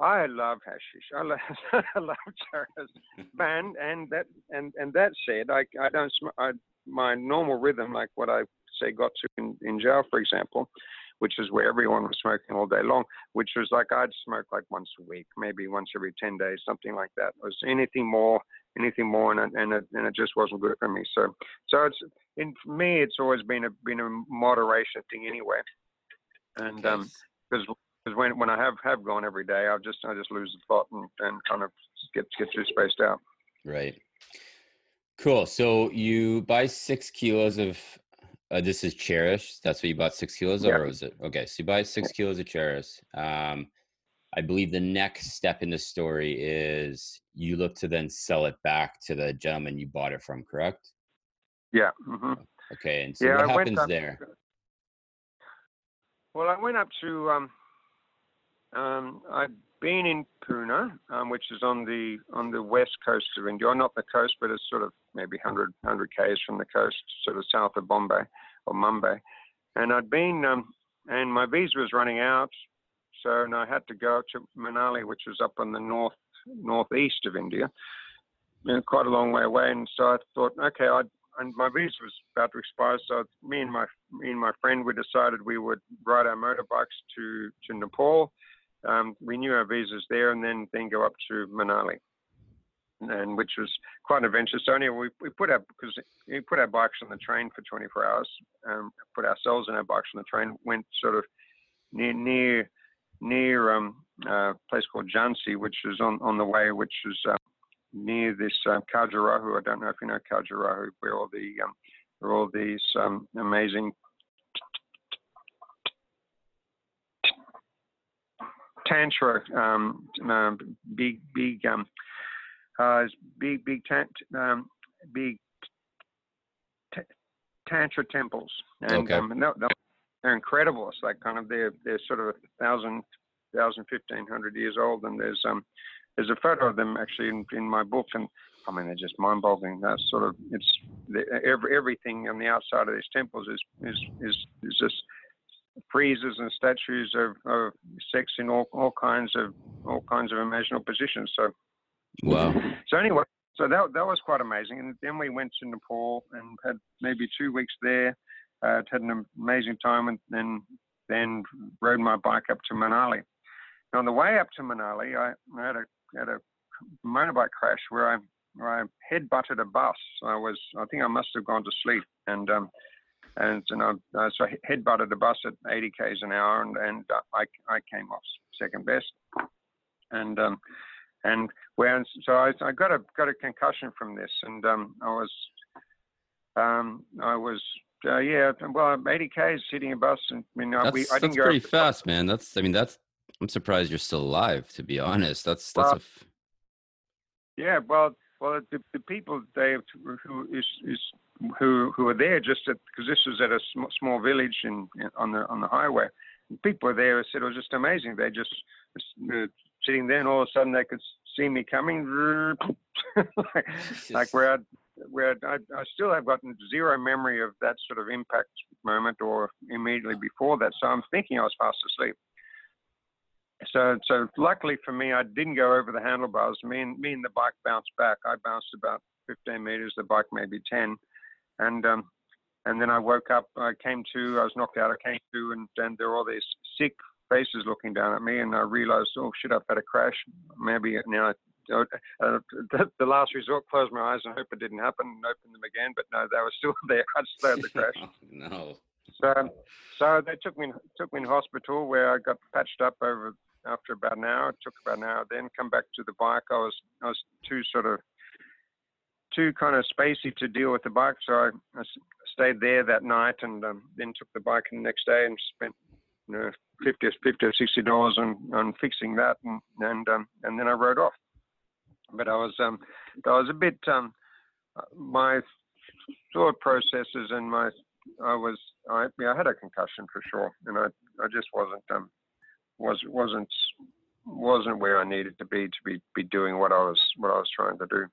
I love hashish. I love, I love charas. And and that and and that said, I I don't sm- I, my normal rhythm, like what I say got to in, in jail, for example, which is where everyone was smoking all day long, which was like I'd smoke like once a week, maybe once every 10 days, something like that. It was anything more, anything more, and it, and it, and it just wasn't good for me. So, so it's, in for me, it's always been a, been a moderation thing anyway. And, um, because because when when I have have gone every day, I just I just lose the plot and, and kind of get get too spaced out. Right. Cool. So you buy six kilos of uh, this is charas. That's what you bought six kilos of, Yeah. or was it? Okay, so you buy six kilos of charas. Um, I believe the next step in the story is you look to then sell it back to the gentleman you bought it from, correct? Yeah. hmm Okay, and so Yeah, what I happens up- there? Well, I went up to um, um, I'd been in Pune, um, which is on the on the west coast of India, not the coast, but it's sort of maybe 100 100 k's from the coast, sort of south of Bombay or Mumbai. And I'd been, um, and my visa was running out, so and I had to go to Manali, which was up on the north northeast of India, you know, quite a long way away. And so I thought, okay, I'd and my visa was about to expire, so me and my me and my friend we decided we would ride our motorbikes to to Nepal. Um, we knew our visas there, and then then go up to Manali, and which was quite an adventure. So anyway, we, we put our because we put our bikes on the train for 24 hours. Um, put ourselves and our bikes on the train. Went sort of near near near um, a place called Jhansi, which is on on the way, which is uh, near this um, Khajuraho. I don't know if you know Khajuraho, where all the um, where all these um, amazing tantra um, um, big big um, uh, big big tant, um, big t- tantra temples, and Okay. um, no, no, they're incredible. It's like kind of they're they're sort of a thousand, thousand, fifteen hundred years old, and there's um there's a photo of them actually in, in my book, and I mean they're just mind-boggling. That's sort of it's the, every, everything on the outside of these temples is is is, is just friezes and statues of, of sex in all, all kinds of all kinds of imaginable positions. So Wow. so anyway, so that that was quite amazing. And then we went to Nepal and had maybe two weeks there. Uh, had an amazing time, and then then rode my bike up to Manali. And on the way up to Manali, I, I had a had a motorbike crash where I where I head butted a bus. I was I think I must have gone to sleep, and um and and I, uh, so I head butted a bus at 80 k's an hour, and and uh, I I came off second best, and um and where so I, I got a got a concussion from this, and um, I was um, I was uh, yeah well 80 k's hitting a bus, and I mean uh, That's, we I that's didn't go pretty over the top. fast, man. That's I mean that's I'm surprised you're still alive. To be honest, that's that's Well, a f- Yeah, well, well, the, the people they who is is who who were there just because this was at a sm- small village in, in on the on the highway. People were there said it was just amazing. They just uh, sitting there, and all of a sudden they could see me coming, like, like where I'd, where I'd, I, I still have gotten zero memory of that sort of impact moment or immediately before that. So I'm thinking I was fast asleep. So, so luckily for me, I didn't go over the handlebars. Me and me and the bike bounced back. I bounced about 15 meters. The bike maybe 10, and um, and then I woke up. I came to. I was knocked out. I came to, and then there were all these sick faces looking down at me, and I realized, oh shit, I've had a crash. Maybe now. Uh, uh, the, last resort, closed my eyes and hope it didn't happen, and opened them again. But no, they were still there. I just had the crash. no. So, so they took me took me in hospital where I got patched up over after about an hour. Took about an hour. Then come back to the bike. I was I was too sort of too kind of spacey to deal with the bike, so I stayed there that night and um, then took the bike the next day and spent you know 50 or 50 or 60 dollars on on fixing that and and um, and then I rode off. But I was um I was a bit um my thought processes and my I was I I had a concussion for sure, and I I just wasn't um was wasn't wasn't where I needed to be to be be doing what I was what I was trying to do.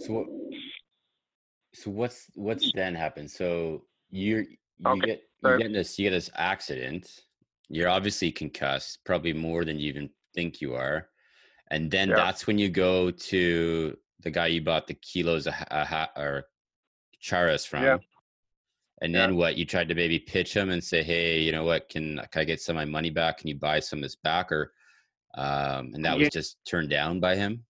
So what? So what's what's then happened? So you're you okay. get you so, get this you get this accident. You're obviously concussed, probably more than you even think you are, and then yeah. that's when you go to the guy you bought the kilos of ha- or charas from. Yeah. And then yeah. what? You tried to maybe pitch him and say, "Hey, you know what? Can can I get some of my money back? Can you buy some of this back?" Or, um, and that yeah. was just turned down by him.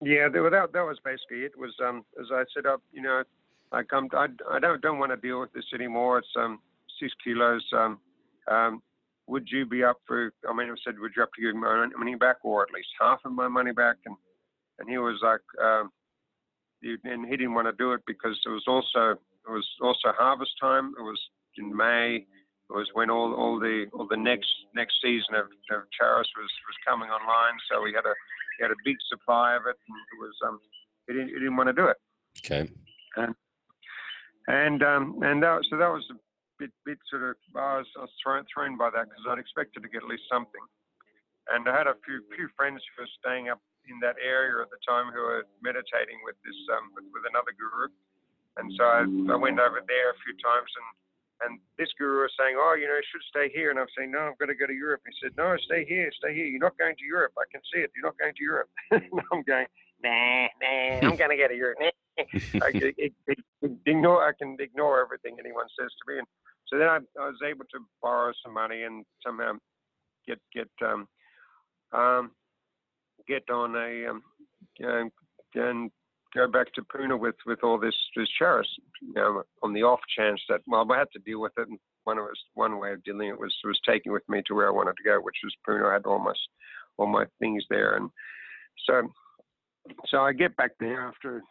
Yeah, that that was basically it. Was um, as I said up, you know, I come, I, I don't don't want to deal with this anymore. It's um six kilos. Um, um, would you be up for? I mean, I said, would you up to give my money back, or at least half of my money back? And and he was like, um, and he didn't want to do it because it was also it was also harvest time. It was in May. It was when all, all the all the next next season of, of charas was, was coming online. So we had a he had a big supply of it, and it was um he didn't he didn't want to do it. Okay. And and um and that so that was a bit bit sort of I was, I was thrown thrown by that because I'd expected to get at least something. And I had a few few friends who were staying up in that area at the time who were meditating with this um, with, with another guru, and so I, I went over there a few times and. And this guru was saying, "Oh, you know, you should stay here." And I'm saying, "No, I've got to go to Europe." He said, "No, stay here, stay here. You're not going to Europe. I can see it. You're not going to Europe." I'm going, "Nah, nah, I'm going to go to Europe." I, it, it, ignore, I can ignore everything anyone says to me. And so then I, I was able to borrow some money and somehow get get um, um, get on a um, and, and go back to Puna with with all this this charas, you know, on the off chance that well I had to deal with it. And one of us one way of dealing it was was taking with me to where I wanted to go, which was Puna. I had all my all my things there, and so so I get back there after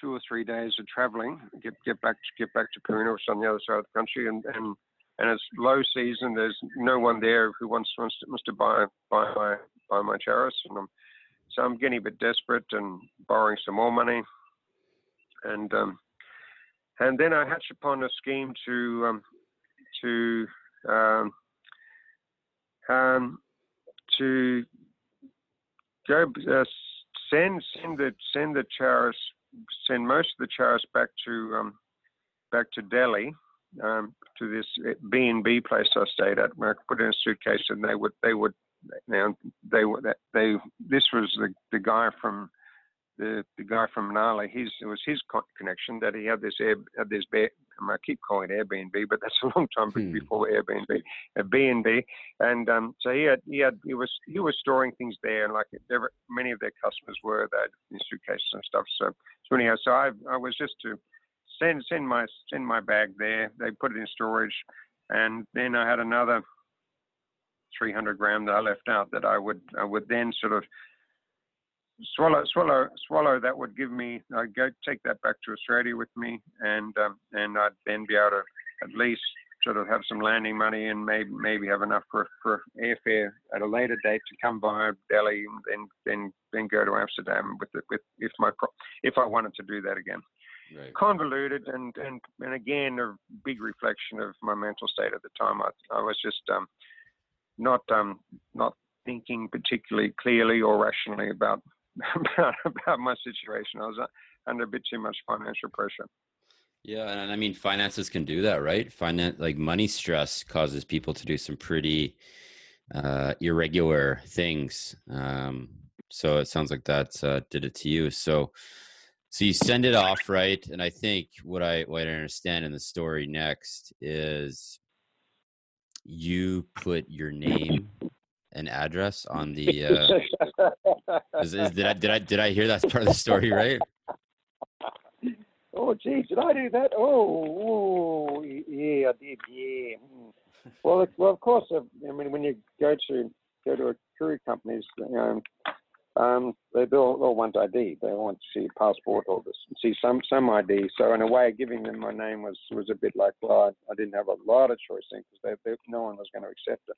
two or three days of traveling, get get back get back to Puna, which is on the other side of the country, and and and it's low season. There's no one there who wants wants to, wants to buy buy my buy my charas, and I'm so I'm getting a bit desperate and borrowing some more money. And um, and then I hatched upon a scheme to um, to um, um to go uh, send send the send the charas send most of the charas back to um, back to Delhi um, to this B and B place I stayed at. Where I put in a suitcase and they would they would now they were that they this was the the guy from the the guy from Manali. He's it was his connection that he had this air this bear, I keep calling it Airbnb, but that's a long time hmm. before Airbnb, a B&B. And um, so he had, he had, he was, he was storing things there, and like there, many of their customers were, they had in suitcases and stuff. So, so anyhow, so I, I was just to send, send my, send my bag there. They put it in storage, and then I had another 300 gram that I left out that I would I would then sort of swallow swallow swallow that would give me I'd go take that back to Australia with me and um, and I'd then be able to at least sort of have some landing money and maybe maybe have enough for, for airfare at a later date to come by Delhi and then then then go to Amsterdam with the, with if my if I wanted to do that again. Right. Convoluted and, and and again a big reflection of my mental state at the time. I I was just um, not um, not thinking particularly clearly or rationally about about about my situation. I was uh, under a bit too much financial pressure. Yeah, and I mean finances can do that, right? Finance like money stress causes people to do some pretty uh, irregular things. Um, so it sounds like that uh, did it to you. So so you send it off, right? And I think what I what I understand in the story next is you put your name and address on the uh is, is, did i did i did i hear that part of the story right oh geez did i do that oh, oh yeah i did yeah hmm. well well of course uh, i mean when you go to go to a courier companies you know, um, they all, all want ID. They want to see passport or see some some ID. So in a way, giving them my name was was a bit like, well, I, didn't have a lot of choice in because they, they, no one was going to accept it.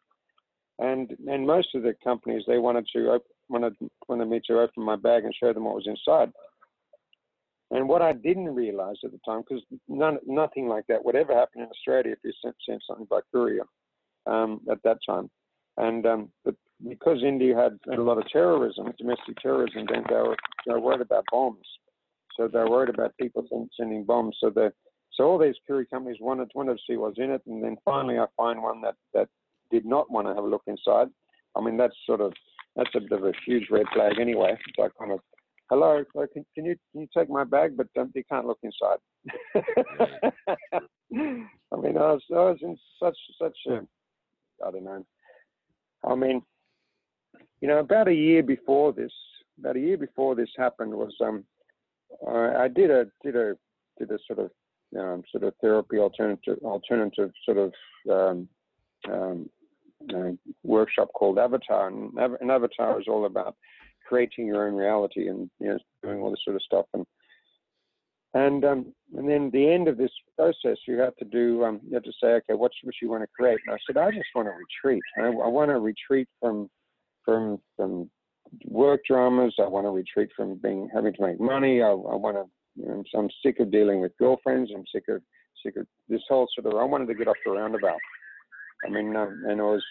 And and most of the companies they wanted to op- wanted wanted me to open my bag and show them what was inside. And what I didn't realize at the time, because nothing like that would ever happen in Australia if you sent, sent something by courier um, at that time. And um, but because India had a lot of terrorism, domestic terrorism, then they were, they were worried about bombs. So they were worried about people sending bombs. So the so all these courier companies wanted wanted to see what's in it, and then finally I find one that that did not want to have a look inside. I mean that's sort of that's a bit of a huge red flag anyway. It's like kind of hello, can, can you can you take my bag, but um, you can't look inside. I mean, I was I was in such such a I don't know. I mean, you know, about a year before this, about a year before this happened was um, I, I did a did a did a sort of um, sort of therapy alternative alternative sort of um, um, uh, workshop called Avatar, and, and Avatar is all about creating your own reality and you know doing all this sort of stuff. And and um, and then the end of this process you have to do um, you have to say okay what what you want to create? And I said I just want to retreat. I, I want to retreat from from from work dramas I want to retreat from being having to make money I, I want to you know, I'm sick of dealing with girlfriends I'm sick of sick of this whole sort of I wanted to get off the roundabout I mean um, and it was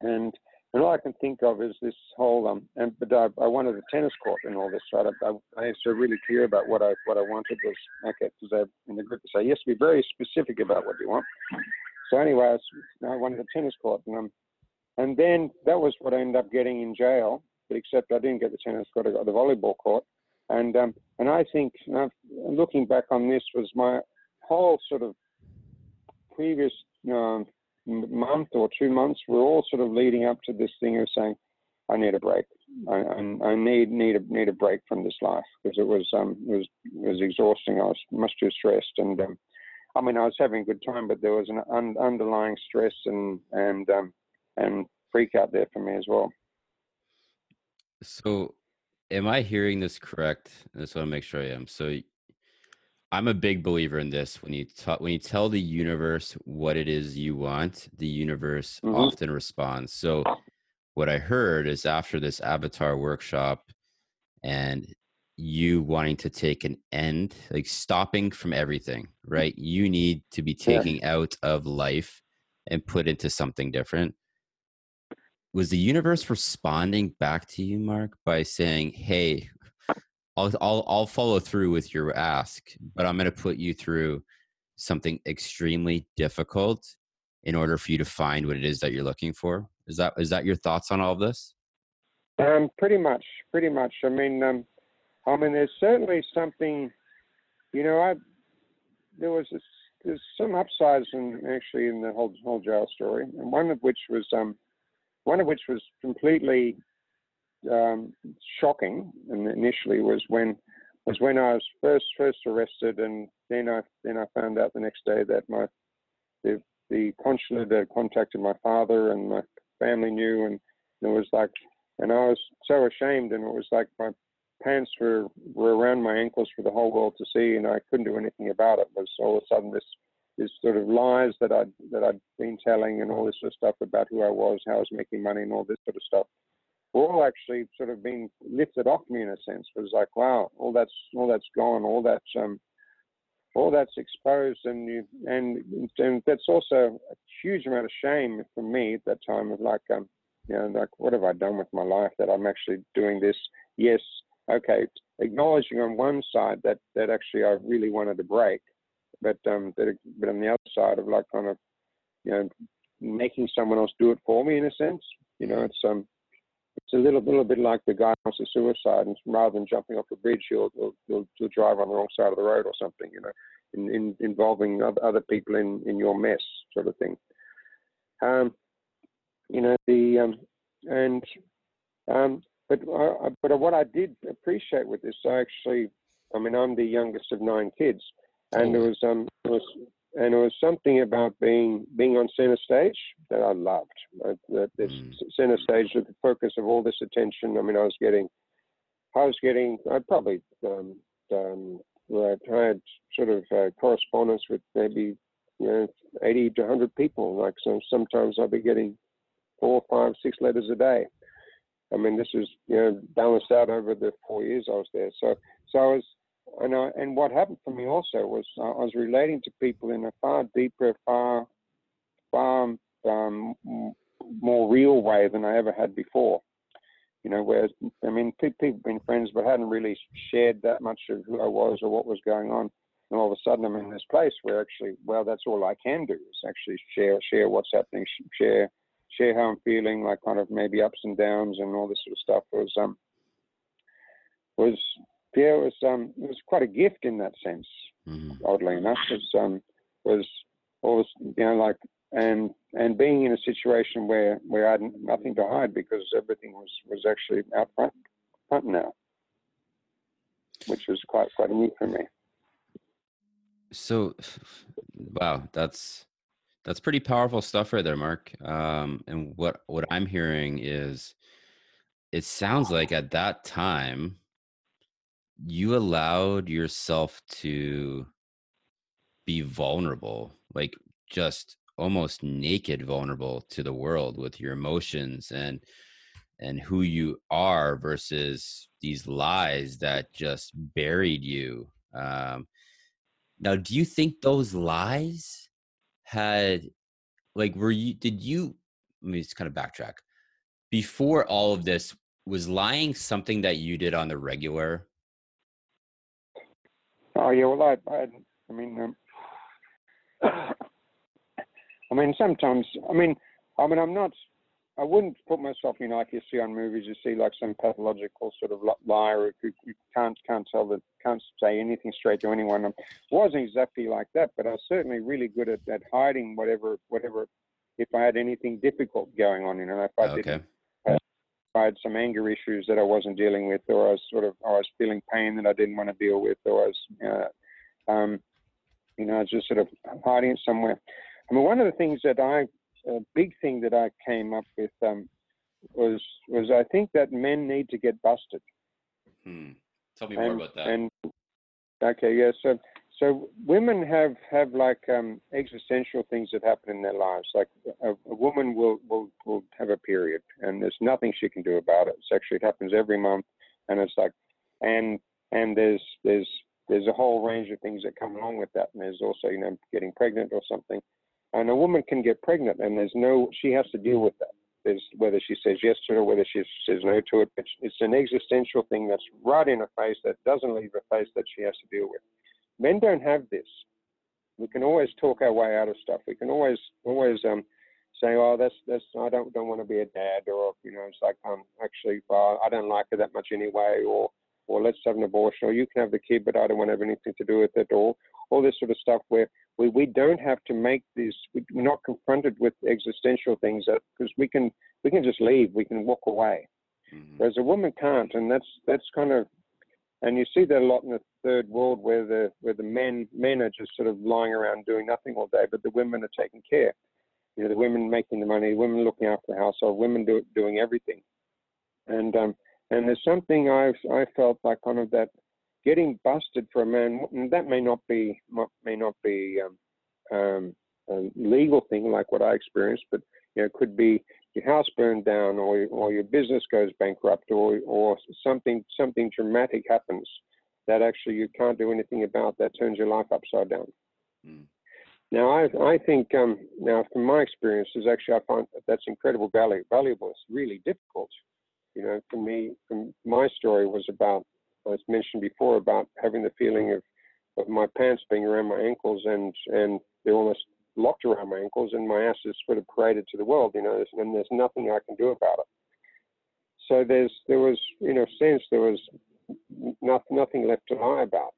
and and all I can think of is this whole um. And but I, I wanted a tennis court and all this. Right? I, I, I was so really clear about what I what I wanted was okay. Because I in the group say yes, be very specific about what you want. So anyway, I, I wanted a tennis court, and um, and then that was what I ended up getting in jail. Except I didn't get the tennis court, I got the volleyball court. And um, and I think uh, looking back on this was my whole sort of previous um, month or two months were all sort of leading up to this thing of saying, I need a break. I, I, I need need a need a break from this life because it was um it was it was exhausting. I was much too stressed, and um, I mean I was having a good time, but there was an un- underlying stress and and um, and freak out there for me as well. So, am I hearing this correct? I just want to make sure I am. So, I'm a big believer in this. When you talk, when you tell the universe what it is you want, the universe mm-hmm. often responds. So, what I heard is after this avatar workshop, and you wanting to take an end, like stopping from everything, right? You need to be taking yeah. out of life and put into something different. Was the universe responding back to you, Mark, by saying, "Hey, I'll I'll I'll follow through with your ask, but I'm going to put you through something extremely difficult in order for you to find what it is that you're looking for. Is that is that your thoughts on all of this? Um, pretty much, pretty much. I mean, um, I mean, there's certainly something. You know, I there was this, there's some upsides in actually in the whole whole jail story, and one of which was um, one of which was completely um, shocking and initially was when was when I was first first arrested, and then I then I found out the next day that my the the consulate had contacted my father and my family knew, and it was like, and I was so ashamed, and it was like my pants were were around my ankles for the whole world to see, and I couldn't do anything about it. it was all of a sudden this this sort of lies that I'd that I'd been telling, and all this sort of stuff about who I was, how I was making money, and all this sort of stuff were all actually sort of been lifted off me in a sense. It was like, wow, all that's all that's gone, all that's um, all that's exposed, and you, and and that's also a huge amount of shame for me at that time of like, um, you know, like what have I done with my life that I'm actually doing this? Yes, okay, acknowledging on one side that that actually I really wanted to break, but um, that, but on the other side of like kind of, you know, making someone else do it for me in a sense. You know, it's um it's a little, little bit like the guy wants to suicide, and rather than jumping off a bridge, he'll, he'll, he'll, he'll drive on the wrong side of the road or something, you know, in, in, involving other people in, in your mess, sort of thing. Um, you know, the um, and um, but uh, but what I did appreciate with this, I actually, I mean, I'm the youngest of nine kids, and there was um, there was and it was something about being being on center stage that I loved. That this mm. center stage, with the focus of all this attention. I mean, I was getting, I was getting, I probably um, um, I had sort of uh, correspondence with maybe you know 80 to 100 people. Like so, sometimes I'd be getting four, five, six letters a day. I mean, this was you know balanced out over the four years I was there. So, so I was and I, and what happened for me also was I was relating to people in a far deeper, far far um, more real way than I ever had before. You know, whereas I mean, people have been friends, but hadn't really shared that much of who I was or what was going on. And all of a sudden, I'm in this place where actually, well, that's all I can do is actually share share what's happening, share share how I'm feeling, like kind of maybe ups and downs and all this sort of stuff was um was yeah, it was um it was quite a gift in that sense. Mm-hmm. Oddly enough, was um was always you know like and and being in a situation where where I had nothing to hide because everything was was actually out front front now, which was quite quite neat for me. So, wow, that's that's pretty powerful stuff right there, Mark. Um, and what what I'm hearing is, it sounds like at that time, you allowed yourself to be vulnerable, like just almost naked vulnerable to the world with your emotions and and who you are versus these lies that just buried you um now do you think those lies had like were you did you let me just kind of backtrack. Before all of this was lying something that you did on the regular oh yeah well i i, I mean um, I mean, sometimes, I mean, I mean, I'm not, I wouldn't put myself in like you see on movies. You see like some pathological sort of liar who, who can't can't tell that can't say anything straight to anyone. I wasn't exactly like that, but I was certainly really good at, at hiding whatever whatever if I had anything difficult going on. You know, if I okay. did if I had some anger issues that I wasn't dealing with, or I was sort of I was feeling pain that I didn't want to deal with, or I was, uh, um, you know, just sort of hiding it somewhere. I mean, one of the things that I, a big thing that I came up with um, was was I think that men need to get busted. Hmm. Tell me and, more about that. And okay, yeah. So so women have have like um, existential things that happen in their lives. Like a, a, woman will, will will have a period, and there's nothing she can do about it. It's actually it happens every month, and it's like, and and there's there's there's a whole range of things that come along with that. And there's also you know getting pregnant or something. And a woman can get pregnant, and there's no, she has to deal with that. There's whether she says yes to it or whether she says no to it. It's, it's an existential thing that's right in her face that doesn't leave her face that she has to deal with. Men don't have this. We can always talk our way out of stuff. We can always, always um, say, "Oh, that's that's I don't don't want to be a dad," or you know, it's like um actually, well, I don't like her that much anyway, or or let's have an abortion, or you can have the kid, but I don't want to have anything to do with it, or all this sort of stuff where we, we don't have to make these, we're not confronted with existential things because we can, we can just leave, we can walk away. Mm-hmm. Whereas a woman can't, and that's, that's kind of, and you see that a lot in the third world where the, where the men, men are just sort of lying around doing nothing all day, but the women are taking care. You know, the women making the money, women looking after the household, women do, doing everything. And, um, and there's something I've I felt like kind of that getting busted for a man that may not be may not be um, um, a legal thing like what I experienced, but you know could be your house burned down or or your business goes bankrupt or or something something dramatic happens that actually you can't do anything about that turns your life upside down. Mm. Now, I, I think um, now from my experiences, actually, I find that that's incredible value, valuable. It's really difficult you know, for me, from my story was about, as mentioned before, about having the feeling of, of my pants being around my ankles and and they're almost locked around my ankles and my ass is sort of paraded to the world, you know, and there's nothing I can do about it. So there's there was, you know, sense there was not, nothing left to lie about.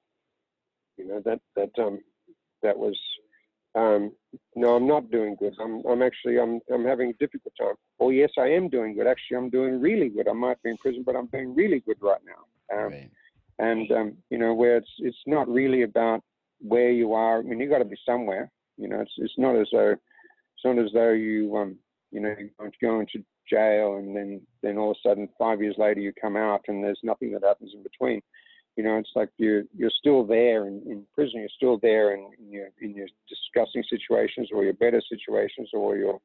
You know that that um that was um, no, I'm not doing good. I'm, I'm actually, I'm, I'm having a difficult time. Oh, yes, I am doing good. Actually, I'm doing really good. I might be in prison, but I'm doing really good right now. Um, right. And um, you know, where it's, it's not really about where you are. I mean, you got to be somewhere. You know, it's, it's not as though, it's not as though you, um, you know, you're going to go into jail and then, then all of a sudden, five years later, you come out and there's nothing that happens in between. You know, it's like you're you're still there in, in prison. You're still there in, in your in your disgusting situations or your better situations or your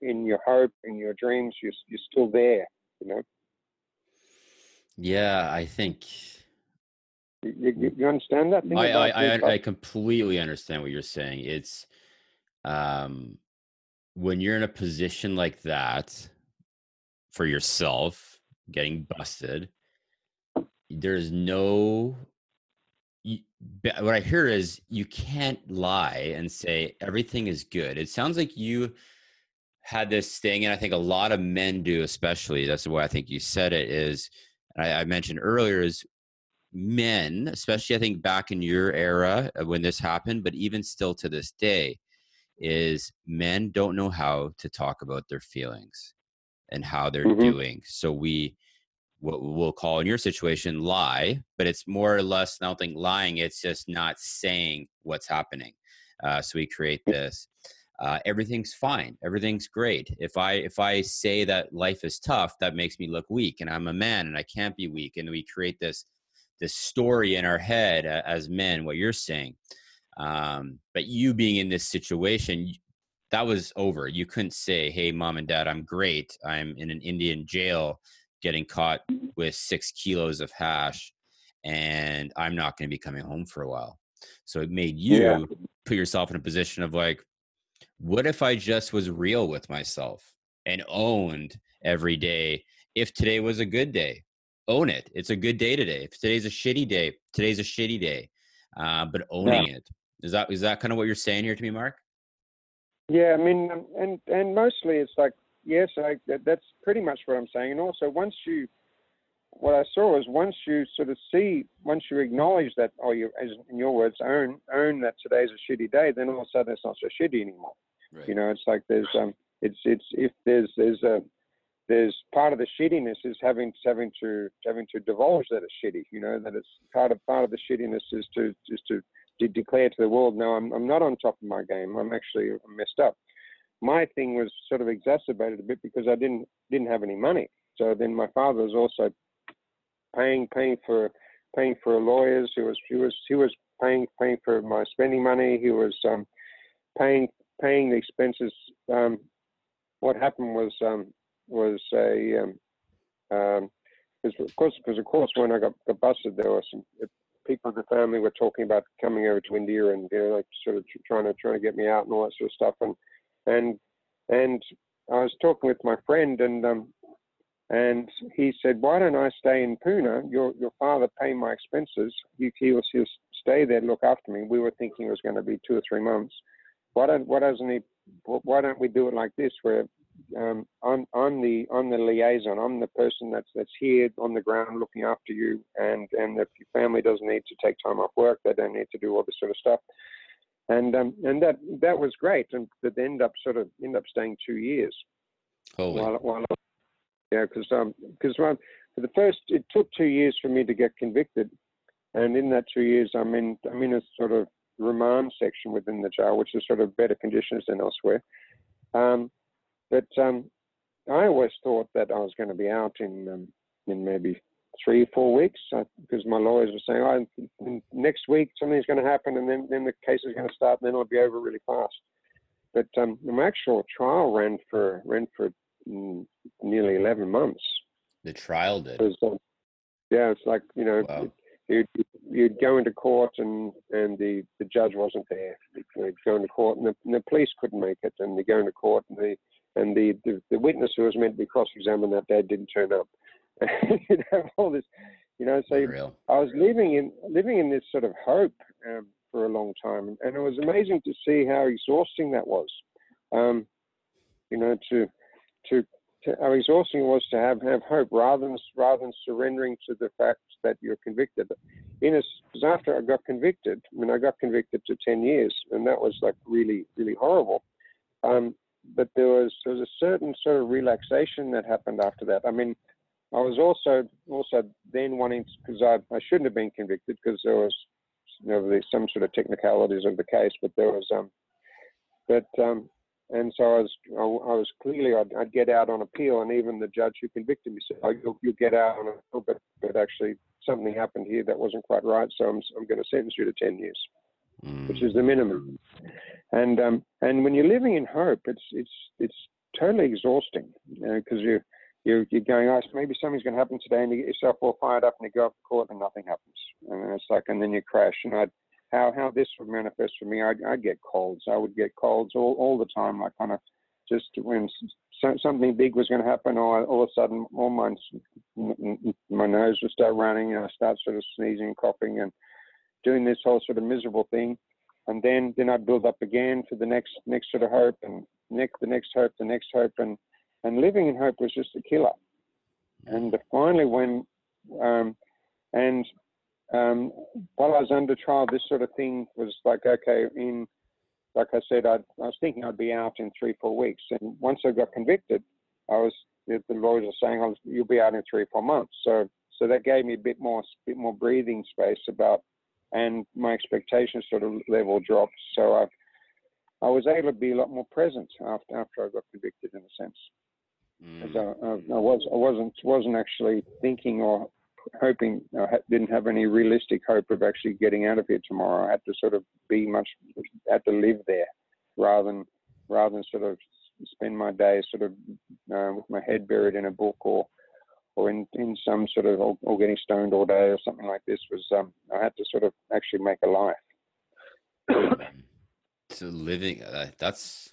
in your hope in your dreams. You're you're still there. You know. Yeah, I think You, you, understand that? I, I, I, I, completely understand what you're saying. It's um, when you're in a position like that for yourself, getting busted, there's no. You, what I hear is you can't lie and say everything is good. It sounds like you had this thing, and I think a lot of men do, especially. That's the way I think you said it. Is I, I mentioned earlier is men, especially I think back in your era when this happened, but even still to this day, is men don't know how to talk about their feelings and how they're mm-hmm. doing. So we what we'll call in your situation lie, but it's more or less nothing lying. It's just not saying what's happening. Uh, so we create this. Uh, everything's fine. Everything's great. If I if I say that life is tough, that makes me look weak, and I'm a man, and I can't be weak. And we create this this story in our head as men what you're saying um, but you being in this situation that was over you couldn't say hey mom and dad i'm great i'm in an indian jail getting caught with six kilos of hash and i'm not going to be coming home for a while so it made you yeah. put yourself in a position of like what if i just was real with myself and owned every day if today was a good day own it. It's a good day today. If today's a shitty day, today's a shitty day. Uh, but owning yeah. it is that is that kind of what you're saying here to me, Mark? Yeah, I mean, um, and and mostly it's like yes, I, that's pretty much what I'm saying. And also, once you, what I saw is once you sort of see, once you acknowledge that, or you, as in your words, own own that today's a shitty day, then all of a sudden it's not so shitty anymore. Right. You know, it's like there's um, it's it's if there's there's a there's part of the shittiness is having having to having to divulge that it's shitty. You know that it's part of part of the shittiness is to is to, to declare to the world, no, I'm I'm not on top of my game. I'm actually messed up. My thing was sort of exacerbated a bit because I didn't didn't have any money. So then my father was also paying paying for paying for lawyers. He was he was he was paying paying for my spending money. He was um, paying paying the expenses. Um, what happened was um, was a um, um, of course because of course when I got, got busted there were some people in the family were talking about coming over to India and you know like sort of trying to trying to get me out and all that sort of stuff. And and and I was talking with my friend and um and he said why don't I stay in Pune? Your your father pay my expenses. He he'll, he'll stay there look after me. We were thinking it was going to be two or three months. Why don't why doesn't he why don't we do it like this where um, I'm, I'm the I'm the liaison. I'm the person that's that's here on the ground looking after you. And and if your family doesn't need to take time off work, they don't need to do all this sort of stuff. And um, and that that was great. And but they end up sort of end up staying two years. Holy. While, while yeah, because um because for the first it took two years for me to get convicted, and in that two years I'm in I'm in a sort of remand section within the jail, which is sort of better conditions than elsewhere. Um, but um, I always thought that I was going to be out in um, in maybe three or four weeks because uh, my lawyers were saying, "Oh, next week something's going to happen, and then then the case is going to start, and then it'll be over really fast." But um, my actual trial ran for ran for mm, nearly eleven months. The trial did. Was, um, yeah, it's like you know, wow. you'd, you'd go into court and and the the judge wasn't there. You'd go into court and the, and the police couldn't make it, and you go into court and the and the, the, the witness who was meant to be cross-examined that day didn't turn up. you have all this, you know. So Real. I was living in living in this sort of hope um, for a long time, and it was amazing to see how exhausting that was. Um, you know, to, to to how exhausting it was to have have hope rather than rather than surrendering to the fact that you're convicted. In a, because after I got convicted, I mean, I got convicted to ten years, and that was like really really horrible. Um, but there was there was a certain sort of relaxation that happened after that. I mean, I was also also then wanting because I, I shouldn't have been convicted because there was you know some sort of technicalities of the case, but there was um, but um, and so I was I, I was clearly I'd, I'd, get out on appeal, and even the judge who convicted me said, "Oh, you'll, you'll get out on appeal," but but actually something happened here that wasn't quite right, so I'm I'm going to sentence you to ten years mm. which is the minimum. And um, and when you're living in hope, it's it's it's totally exhausting because you, know, you you're, you're going, oh, maybe something's going to happen today, and you get yourself all fired up, and you go up to court, and nothing happens, and it's like, and then you crash. And I, how how this would manifest for me, I'd, I'd get colds. I would get colds all all the time. I kind of just when something big was going to happen, or all of a sudden, all my my nose would start running, and I start sort of sneezing, and coughing, and doing this whole sort of miserable thing. And then then I'd build up again for the next next sort of hope, and next the next hope, the next hope, and and living in hope was just a killer. And finally, when um, and um, while I was under trial, this sort of thing was like okay in like I said, I'd, i was thinking I'd be out in three, four weeks. And once I got convicted, I was the, lawyers were saying, oh, "You'll be out in three, four months." So, so that gave me a bit more, bit more breathing space about, and my expectations sort of level dropped. So I, I was able to be a lot more present after after I got convicted, in a sense. Mm. I, I, I was, I wasn't, wasn't actually thinking or hoping, I didn't have any realistic hope of actually getting out of here tomorrow. I had to sort of be much, had to live there rather than, rather than sort of spend my days sort of uh, with my head buried in a book or, or in, in some sort of, or, or getting stoned all day or something like this was, um, I had to sort of actually make a life. so living, uh, that's,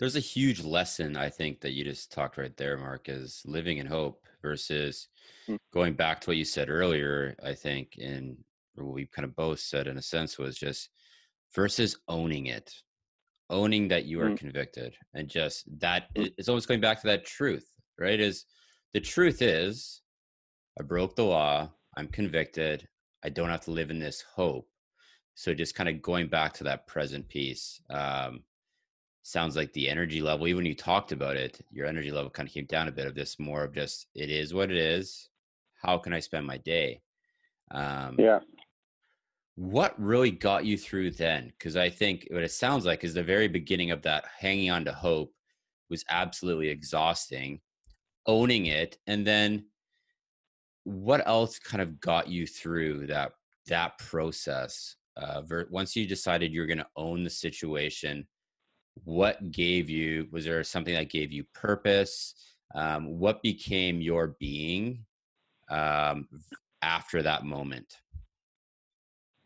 there's a huge lesson I think that you just talked right there, Mark, is living in hope versus mm. going back to what you said earlier. I think, and what we kind of both said in a sense was just versus owning it, owning that you are mm. convicted, and just that mm. it's always going back to that truth, right? Is the truth is, I broke the law, I'm convicted, I don't have to live in this hope. So just kind of going back to that present piece. Um, sounds like the energy level even when you talked about it your energy level kind of came down a bit of this more of just it is what it is how can i spend my day um yeah what really got you through then because i think what it sounds like is the very beginning of that hanging on to hope was absolutely exhausting owning it and then what else kind of got you through that that process uh, once you decided you're going to own the situation what gave you was there something that gave you purpose? Um, what became your being um, after that moment?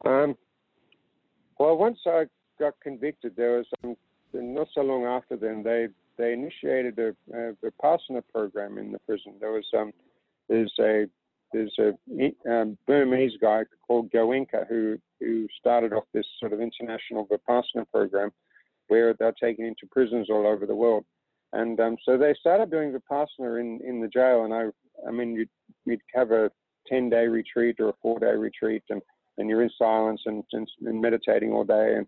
Um, well once i got convicted there was um, not so long after then they they initiated a, a vipassana program in the prison there was um there's a there's a um, Burmese guy called Goenka who who started off this sort of international Vipassana program, where they're taken into prisons all over the world. And um, so they started doing Vipassana in, in the jail. And I, I mean, you'd, you'd have a 10 day retreat or a four day retreat, and, and you're in silence and, and, and, meditating all day. And,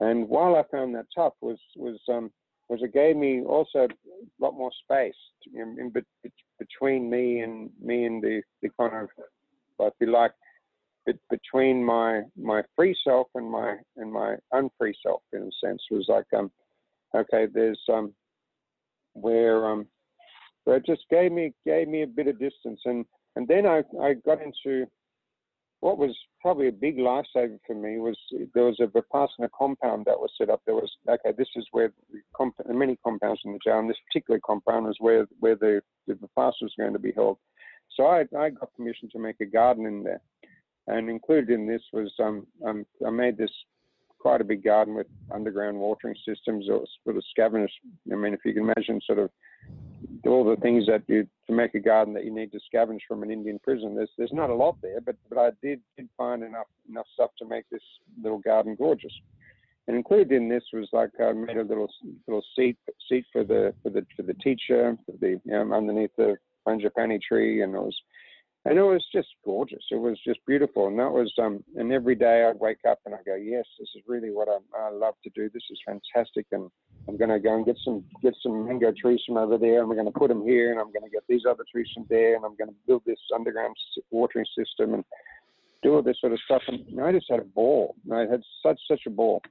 and while I found that tough, was, was, um, was it gave me also a lot more space in, in, between me and me and the, the kind of, if you like, between my my free self and my and my unfree self in a sense was like um okay there's um where um where it just gave me gave me a bit of distance. And and then I I got into what was probably a big lifesaver for me was there was a Vipassana compound that was set up. There was okay, this is where the comp- many compounds in the jail, and this particular compound was where where the the Vipassana was going to be held. So I I got permission to make a garden in there, and included in this was um, um, I made this quite a big garden with underground watering systems or sort of scavengers. I mean, if you can imagine sort of all the things that you make a garden that you need to scavenge from an Indian prison. There's there's not a lot there, but but I did did find enough enough stuff to make this little garden gorgeous. And included in this was like I made a little little seat seat for the for the for the teacher for the you know, underneath the frangipani tree, and it was and it was just gorgeous. It was just beautiful, and that was um. And every day I'd wake up and I go, yes, this is really what I, I love to do. This is fantastic, and I'm going to go and get some get some mango trees from over there, and we're going to put them here, and I'm going to get these other trees from there, and I'm going to build this underground watering system and do all this sort of stuff. And I just had a ball. I had such such a ball.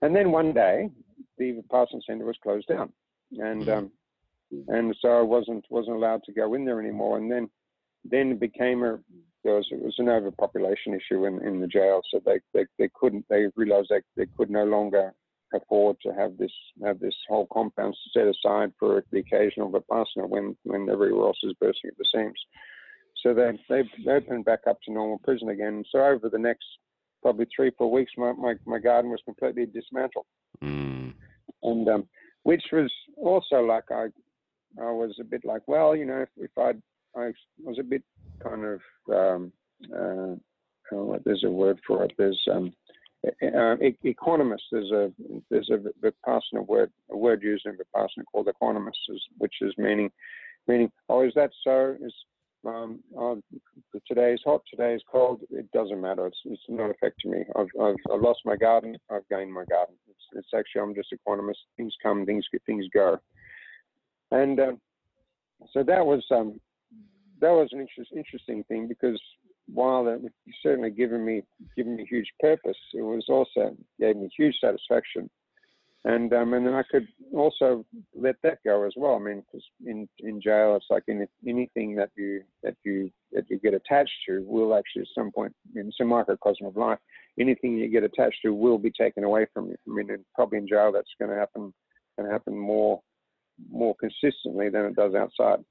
And then one day, the Vipassana Center was closed down, and mm-hmm. um, and so I wasn't wasn't allowed to go in there anymore. And then then it became a there was it was an overpopulation issue in, in the jail, so they, they, they couldn't they realized they, they could no longer afford to have this have this whole compound set aside for the occasional vipassana when when everywhere else is bursting at the seams. So they they opened back up to normal prison again. So over the next probably three four weeks, my my, my garden was completely dismantled, mm. and um, which was also like I I was a bit like well you know if, if I I was a bit kind of um, uh, oh, there's a word for it there's um, uh, equanimous. There's a there's a Vipassana word a word used in Vipassana called equanimous, which is meaning meaning oh is that so? Is um, oh, today is hot, today is cold. It doesn't matter. It's, it's not affecting me. I've, I've, I've lost my garden. I've gained my garden. It's, it's actually I'm just equanimous. Things come, things things go, and uh, so that was um, that was an interest, interesting thing because while it certainly given me given me huge purpose, it was also gave me huge satisfaction, and um, and then I could also let that go as well. I mean, because in in jail, it's like in, anything that you that you that you get attached to will actually at some point, in a microcosm of life. Anything you get attached to will be taken away from you. I mean, and probably in jail, that's going to happen going to happen more more consistently than it does outside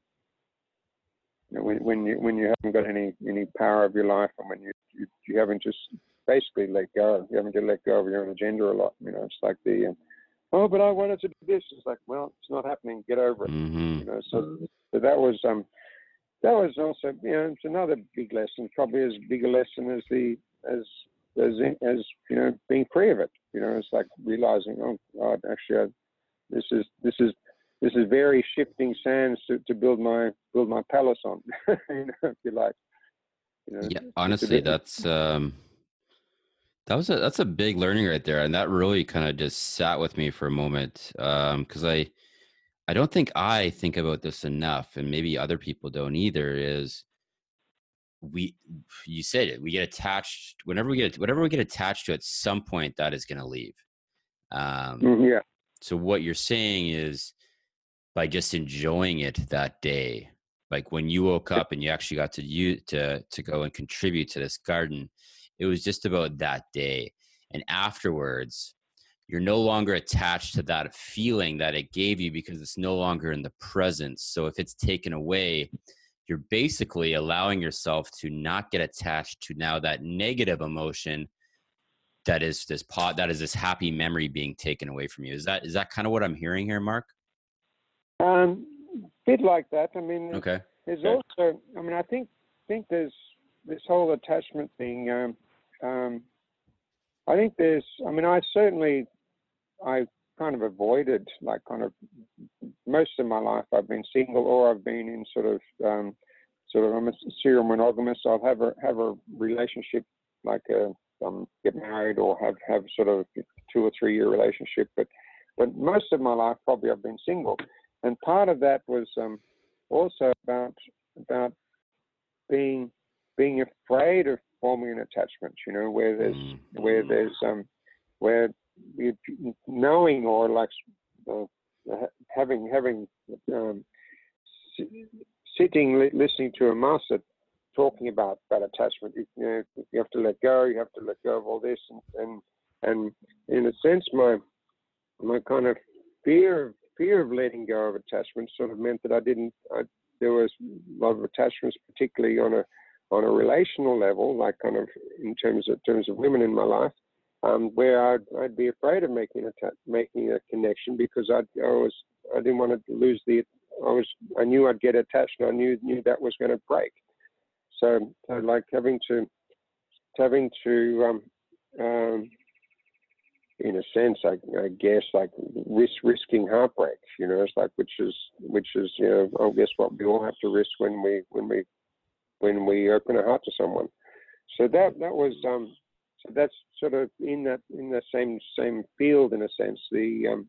when when you when you haven't got any any power of your life and when you you, you haven't just basically let go you haven't to let go of your own agenda a lot you know it's like the oh but i wanted to do this. It's like well it's not happening. Get over it. Mm-hmm. you know so, so that was um that was also you know it's another big lesson probably as big a lesson as the as as as you know being free of it. You know it's like realizing oh god actually I, this is this is this is very shifting sands to, to build my build my palace on, you know, if you like. You know, yeah, honestly, that's um, that was a that's a big learning right there, and that really kind of just sat with me for a moment because um, I I don't think I think about this enough, and maybe other people don't either. Is we you said it we get attached whenever we get whatever we get attached to at some point that is going to leave um mm, yeah so what you're saying is by just enjoying it that day. Like when you woke up and you actually got to you to to go and contribute to this garden it was just about that day. And afterwards you're no longer attached to that feeling that it gave you because it's no longer in the present. So if it's taken away you're basically allowing yourself to not get attached to now that negative emotion that is this pot that is this happy memory being taken away from you. Is that is that kind of what i'm hearing here mark um, bit like that. I mean, okay. There's okay. also, I mean, I think think there's this whole attachment thing. Um, um, I think there's, I mean, I certainly, I kind of avoided like kind of most of my life. I've been single or I've been in sort of, um, sort of, I'm a serial monogamous. I'll have a have a relationship like a, um, get married or have have sort of two or three year relationship, but but most of my life probably I've been single and part of that was um, also about about being being afraid of forming an attachment. You know, where there's mm. where there's um, where you, knowing or like uh, having having um, sitting listening to a master talking about that attachment. You, know, you have to let go. You have to let go of all this, and and, and in a sense, my my kind of fear of fear of letting go of attachments sort of meant that I didn't. I, there was a lot of attachments, particularly on a on a relational level, like kind of in terms of terms of women in my life, um, where I'd, I'd be afraid of making a making a connection because I'd, I was I didn't want to lose the I was I knew I'd get attached and I knew knew that was going to break. So, so like having to having to um, um, in a sense, I, I guess, like risk risking heartbreak. You know, it's like which is which is you know, I guess what we all have to risk when we when we when we open our heart to someone. So that that was um, so that's sort of in that in the same same field in a sense. The um,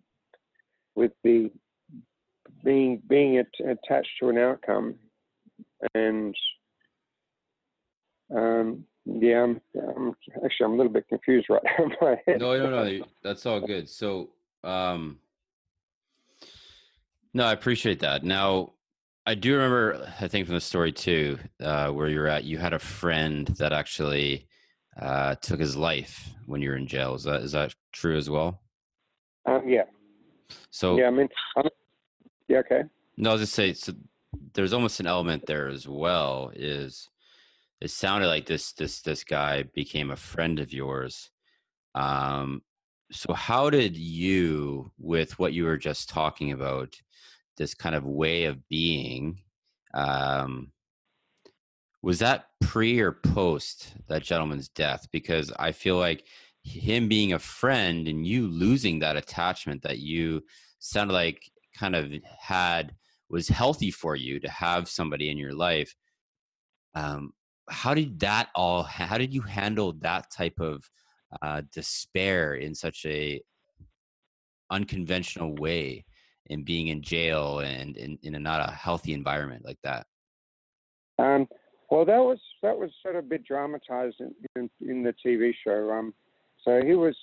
with the being being attached to an outcome and um, yeah, I'm, I'm, actually I'm a little bit confused right now in my head. No, no, no, that's all good. So, um, no, I appreciate that. Now, I do remember, I think from the story too, uh, where you're at, you had a friend that actually uh, took his life when you were in jail. Is that is that true as well? Um, yeah. So yeah, I mean, I'm, yeah, okay. No, I was just say so. There's almost an element there as well. Is it sounded like this this this guy became a friend of yours. Um, so how did you, with what you were just talking about, this kind of way of being, um, was that pre or post that gentleman's death? Because I feel like him being a friend and you losing that attachment that you sounded like kind of had was healthy for you to have somebody in your life um, how did that all how did you handle that type of uh, despair in such a unconventional way in being in jail and in, in a not a healthy environment like that um, well that was that was sort of a bit dramatized in, in, in the tv show um, so he was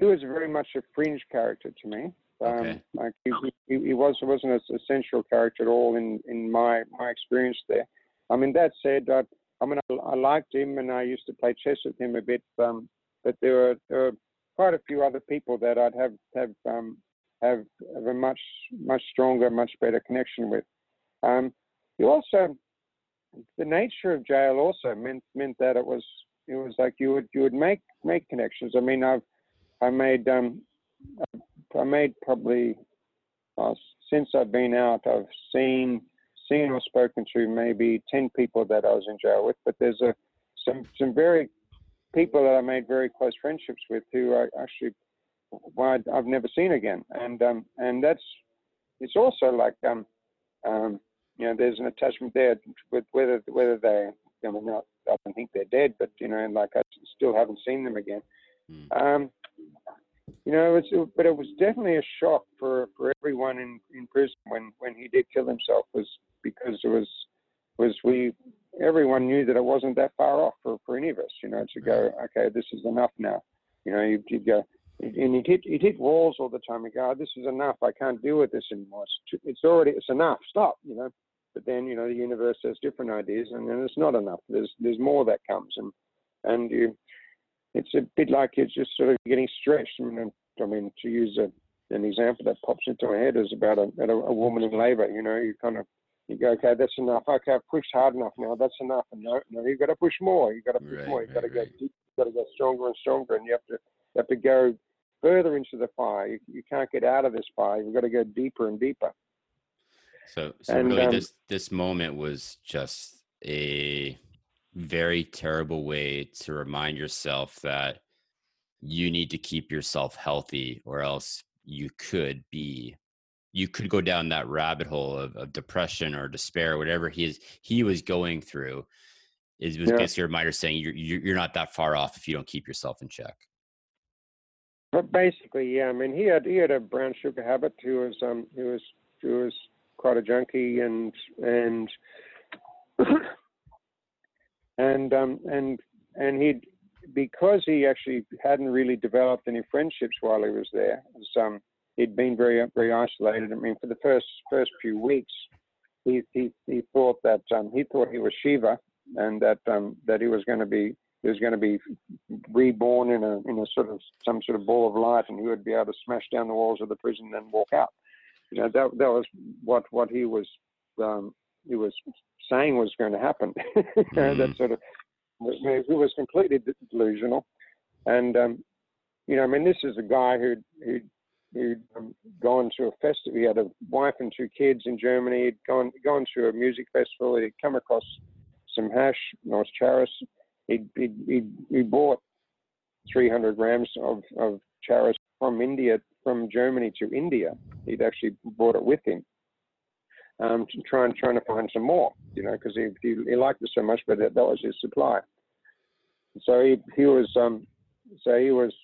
he was very much a fringe character to me um, okay. like he, he, he was wasn't a central character at all in in my my experience there i mean that said uh, I mean, I, I, liked him, and I used to play chess with him a bit. Um, but there were, there were quite a few other people that I'd have have um, have, have a much much stronger, much better connection with. Um, you also, the nature of jail also meant meant that it was it was like you would you would make make connections. I mean, I've I made um, I made probably uh, since I've been out, I've seen seen or spoken to maybe 10 people that I was in jail with, but there's a some some very people that I made very close friendships with who I actually well, I've never seen again, and um, and that's it's also like um, um, you know there's an attachment there with whether whether they I mean not I don't think they're dead, but you know and like I still haven't seen them again. Mm. Um, you know, it's, but it was definitely a shock for, for everyone in, in prison when, when he did kill himself was because it was was we everyone knew that it wasn't that far off for, for any of us, you know, to go, mm-hmm. okay, this is enough now. You know, you'd, you'd go, and he'd hit, he'd hit walls all the time. He'd go, oh, this is enough. I can't deal with this anymore. It's, it's already, it's enough. Stop, you know. But then, you know, the universe has different ideas, and then it's not enough. There's there's more that comes, and and you, it's a bit like you're just sort of getting stretched. I mean, I mean to use a, an example that pops into my head is about a, a, a woman in labour. You know, you kind of you go, okay, that's enough. Okay, I've pushed hard enough now. That's enough. And no, no, you've got to push more. You've got to push right, more. You've right, got to go deep. You've got to go stronger and stronger. And you have to you have to go further into the fire. You, you can't get out of this fire. You've got to go deeper and deeper. So, so and, really, um, this this moment was just a very terrible way to remind yourself that you need to keep yourself healthy, or else you could be you could go down that rabbit hole of, of depression or despair, whatever he is he was going through. Is was yeah. basically a reminder saying you're you're not that far off if you don't keep yourself in check. But basically, yeah. I mean, he had he had a brown sugar habit. He was um he was he was quite a junkie and and and um and and he because he actually hadn't really developed any friendships while he was there. Was, um, he'd been very very isolated. I mean, for the first first few weeks, he he, he thought that um, he thought he was Shiva, and that um, that he was going to be he was going to be reborn in a in a sort of some sort of ball of light, and he would be able to smash down the walls of the prison and walk out. You know, that that was what what he was um, he was saying was going to happen. mm. that sort of he was completely delusional, and um, you know, I mean, this is a guy who who he'd um, gone to a festival. He had a wife and two kids in Germany. He'd gone gone to a music festival. He'd come across some hash, nice charas. He'd, he'd, he'd, he bought 300 grams of, of charas from India, from Germany to India. He'd actually brought it with him. Um, trying trying to find some more, you know, because he, he, he liked it so much, but that, that was his supply. So he he was um, so he was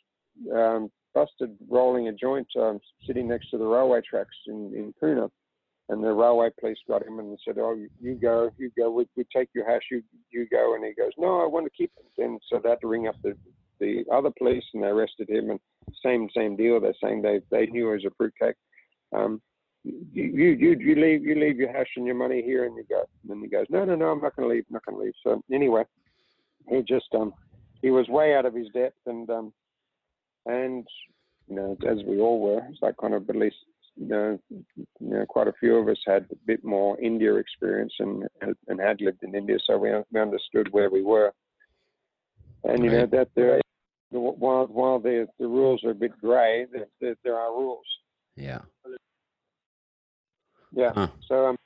um, busted rolling a joint um, sitting next to the railway tracks in, in Pune. And the railway police got him and said, "Oh, you, go, you go. We, we take your hash. You you go." And he goes, "No, I want to keep it." And so they had to ring up the the other police and they arrested him. And same same deal. They're saying they they knew he was a fruitcake. Um, you you you leave you leave your hash and your money here and you go. And he goes, "No, no, no, I'm not going to leave. I'm not going to leave." So anyway, he just um he was way out of his depth and um and you know, as we all were. It's like kind of at least you know, you know, quite a few of us had a bit more India experience and and had lived in India, so we, we understood where we were. And you know that there, while while the the rules are a bit grey, there, there, there are rules. Yeah. Yeah. Huh. So um.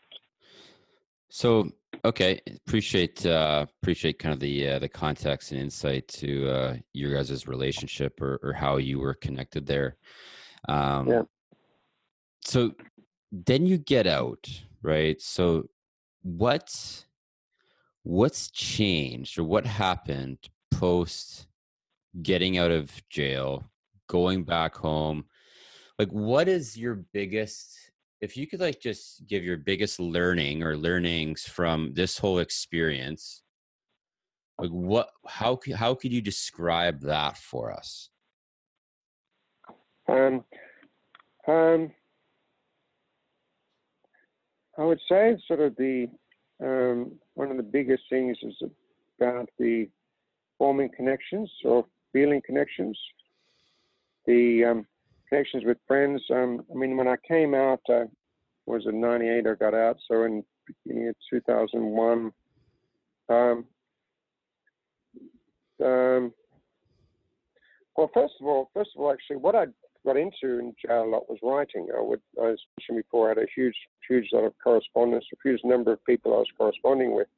So okay, appreciate uh, appreciate kind of the uh, the context and insight to uh, your guys' relationship or, or how you were connected there. Um, yeah. So then you get out, right? So what what's changed or what happened post getting out of jail, going back home? Like, what is your biggest if you could like just give your biggest learning or learnings from this whole experience like what how how could you describe that for us? Um um i would say sort of the um one of the biggest things is about the forming connections or feeling connections. The um connections with friends. Um, I mean, when I came out, uh, was in '98 I got out. So in beginning of 2001, um, um, well, first of all, first of all, actually, what I got into in jail a lot was writing. I would, I mentioned before, I had a huge, huge lot of correspondence, a huge number of people I was corresponding with,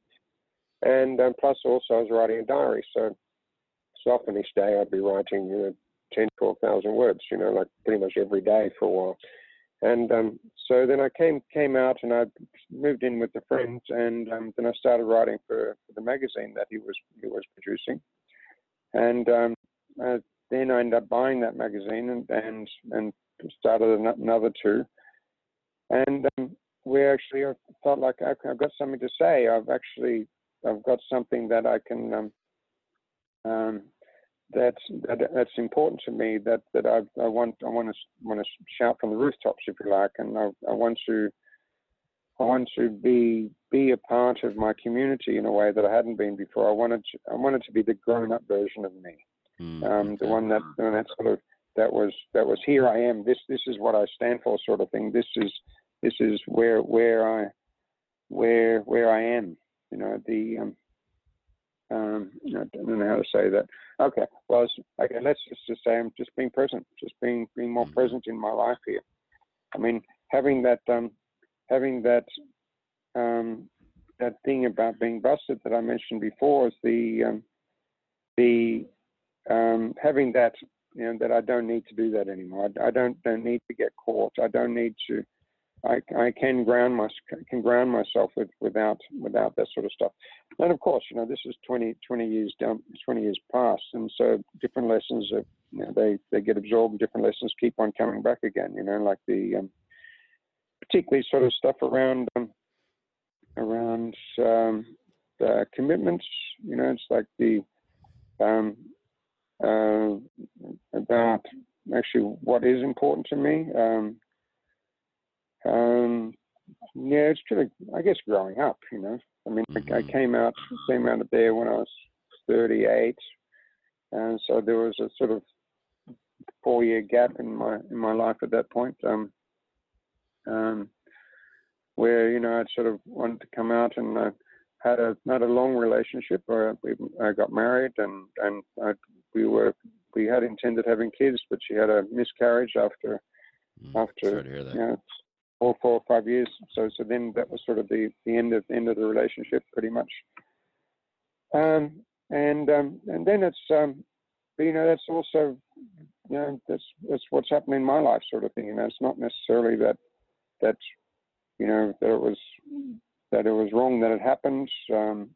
and um, plus also I was writing a diary. So, so often each day I'd be writing, you know, 10, 12,000 words, you know, like pretty much every day for a while. And um, so then I came came out and I moved in with a friend, and um, then I started writing for, for, the magazine that he was he was producing. And um, uh, then I ended up buying that magazine and and, and started another two. And um, we actually felt like okay, I've got something to say. I've actually I've got something that I can um, um, that's that, that's important to me. That that I, I want I want to want to shout from the rooftops, if you like, and I, I want to I want to be be a part of my community in a way that I hadn't been before. I wanted to, I wanted to be the grown up version of me, mm, um, the one that that sort of that was that was here I am. This this is what I stand for, sort of thing. This is this is where where I where where I am. You know the um, um, I don't know how to say that. Okay, well, okay, let's just, just say I'm just being present, just being being more mm-hmm. present in my life here. I mean, having that um, having that um, that thing about being busted that I mentioned before is the um, the um, having that you know that I don't need to do that anymore. I, I don't don't need to get caught. I don't need to I, I can ground my can ground myself with, without without that sort of stuff. And of course, you know, this is 20, 20 years down, 20 years past, and so different lessons are, you know, they they get absorbed. Different lessons keep on coming back again. You know, like the um, particularly sort of stuff around um, around um, the commitments. You know, it's like the um, uh, about actually what is important to me. Um, um, yeah, it's kind of, I guess, growing up. You know, I mean, mm-hmm. I, I, mm-hmm. came out came out of there when I was 38, and so there was a sort of four year gap in my in my life at that point. Um, um, where you know I sort of wanted to come out and uh, had a had a long relationship. Where we, I got married and and I, we were we had intended having kids, but she had a miscarriage after mm, after you know, four, four or five years. So, so then that was sort of the, the end of end of the relationship, pretty much. Um, and um, and then it's um, but, you know that's also you know that's that's what's happening in my life, sort of thing. You know, it's not necessarily that that you know that it was that it was wrong that it happened. Um,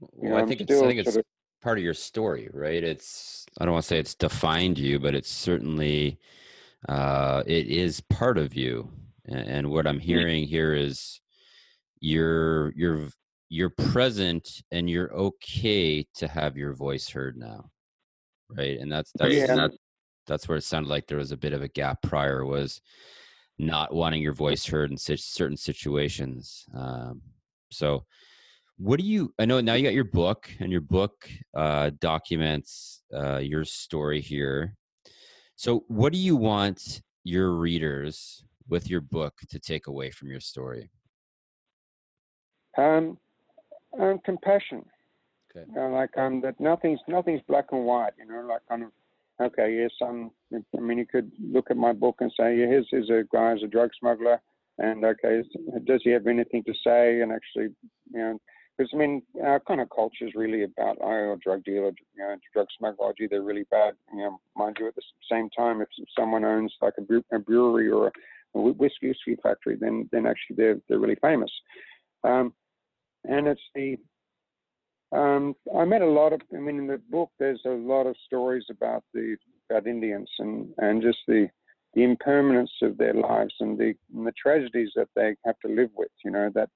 well, know, I think it's, I think it's of, part of your story, right? It's I don't want to say it's defined you, but it's certainly uh, it is part of you and what i'm hearing here is you're you're you're present and you're okay to have your voice heard now right? And that's that's yeah. that's, that's where it sounded like there was a bit of a gap prior was not wanting your voice heard in certain situations um, so what do you i know now you got your book and your book uh, documents uh, your story here. So, what do you want your readers with your book to take away from your story? Um, um compassion. Okay. You know, like um, that nothing's nothing's black and white. You know, like kind of okay, yes, um, I mean, you could look at my book and say, yeah, here's, here's a guy who's a drug smuggler, and okay, does he have anything to say? And actually, you know, because I mean, our kind of culture is really about, oh, drug dealer, you know, drug smuggler, they're really bad. You know, mind you, at the same time, if someone owns like a, brewery or a whiskey, factory, then then actually they're they're really famous. Um, and it's the um, I met a lot of. I mean, in the book, there's a lot of stories about the about Indians and and just the the impermanence of their lives and the and the tragedies that they have to live with. You know that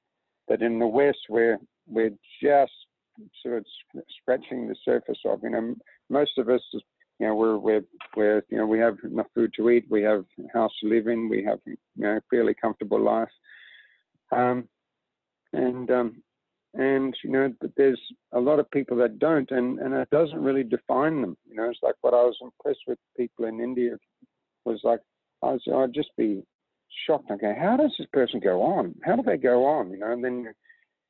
that in the West we're we're just sort of scratching the surface of. You know, most of us, you know, we're we're we're you know we have enough food to eat, we have a house to live in, we have you know fairly comfortable life. Um, and um, and you know there's a lot of people that don't and and it doesn't really define them you know it's like what i was impressed with people in india was like i was i'd just be shocked okay how does this person go on how do they go on you know and then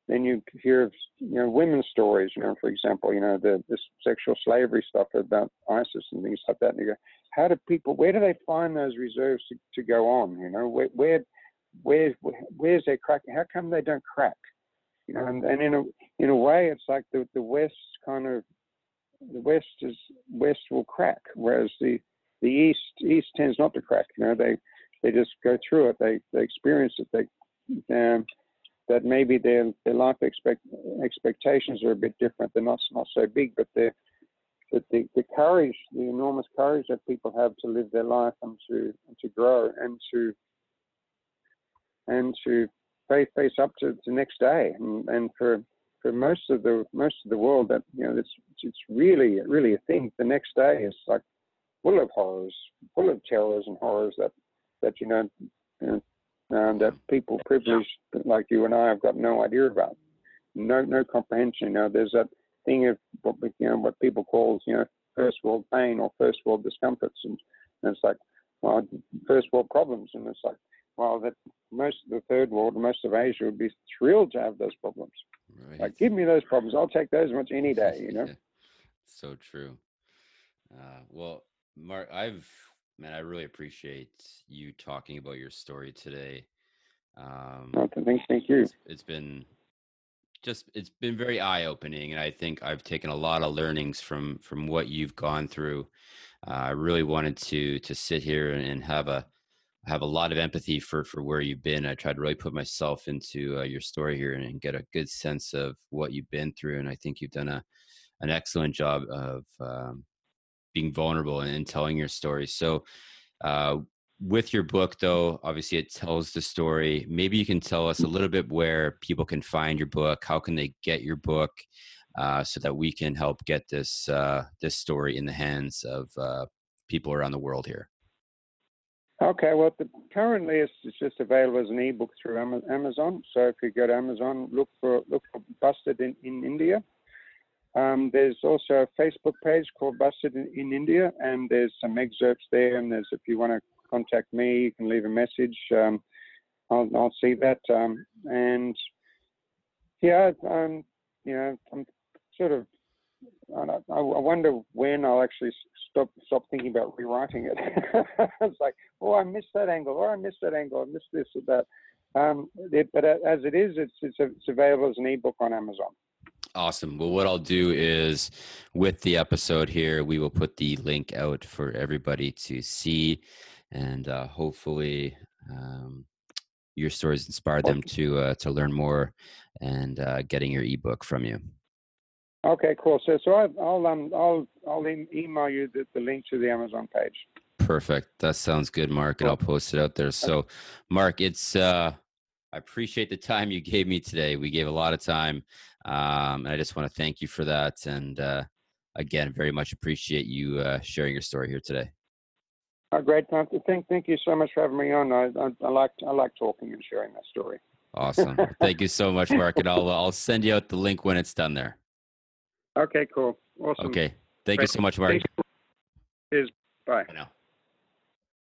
then you hear you know women's stories you know for example you know the this sexual slavery stuff about isis and things like that and you go how do people where do they find those reserves to, to go on you know where where where where's their crack how come they don't crack you know, and, and in a in a way, it's like the the West kind of the West is West will crack, whereas the the East East tends not to crack. You know, they they just go through it. They they experience it. They um, that maybe their their life expect, expectations are a bit different. They're not not so big, but but the, the courage, the enormous courage that people have to live their life and to and to grow and to and to face face up to the next day. And, and for for most of the most of the world, that you know, it's it's really really a thing. The next day is like full of horrors, full of terrors and horrors that that you know, you know that people privileged like you and I have got no idea about, no no comprehension. You know, there's that thing of what you know what people call you know first world pain or first world discomforts, and, and it's like well first world problems, and it's like well, that most of the third world, most of Asia would be thrilled to have those problems. Right. Like, give me those problems. I'll take those much any day, you know? so true. Uh, well, Mark, I've, man, I really appreciate you talking about your story today. Um, thank, thank you. It's, it's been just, it's been very eye opening. And I think I've taken a lot of learnings from, from what you've gone through. Uh, I really wanted to, to sit here and have a, have a lot of empathy for for where you've been. I tried to really put myself into uh, your story here and, and, get a good sense of what you've been through. And I think you've done a an excellent job of um, being vulnerable and, telling your story. So, uh, with your book, though, obviously it tells the story. Maybe you can tell us a little bit where people can find your book. How can they get your book? Uh, so that we can help get this uh, this story in the hands of uh, people around the world here. Okay, well, the, currently it's, it's, just available as an ebook through Amazon. So if you go to Amazon, look for look for Busted in, in India. Um, there's also a Facebook page called Busted in, in, India, and there's some excerpts there. And there's if you want to contact me, you can leave a message. Um, I'll, I'll, see that. Um, and yeah, um, you know, I'm sort of I, I wonder when I'll actually stop stop thinking about rewriting it. it's like, oh, I missed that angle, or I missed that angle, I missed this or that. Um, it, but as it is, it's, it's it's available as an ebook on Amazon. Awesome. Well, what I'll do is with the episode here, we will put the link out for everybody to see, and uh, hopefully, um, your stories inspire them to uh, to learn more and uh, getting your ebook from you. Okay, cool. So, so I, will um, I'll, I'll email you the, the link to the Amazon page. Perfect. That sounds good, Mark, and I'll post it out there. So, Mark, it's uh, I appreciate the time you gave me today. We gave a lot of time, um, and I just want to thank you for that. And uh, again, very much appreciate you uh, sharing your story here today. Oh, great. Thank, thank you so much for having me on. I, I, I like, I like talking and sharing that story. Awesome. thank you so much, Mark, and I'll, I'll send you out the link when it's done there. Okay, cool. Awesome. Okay. Thank Great. you so much, Mark. Cheers. Bye. Bye now.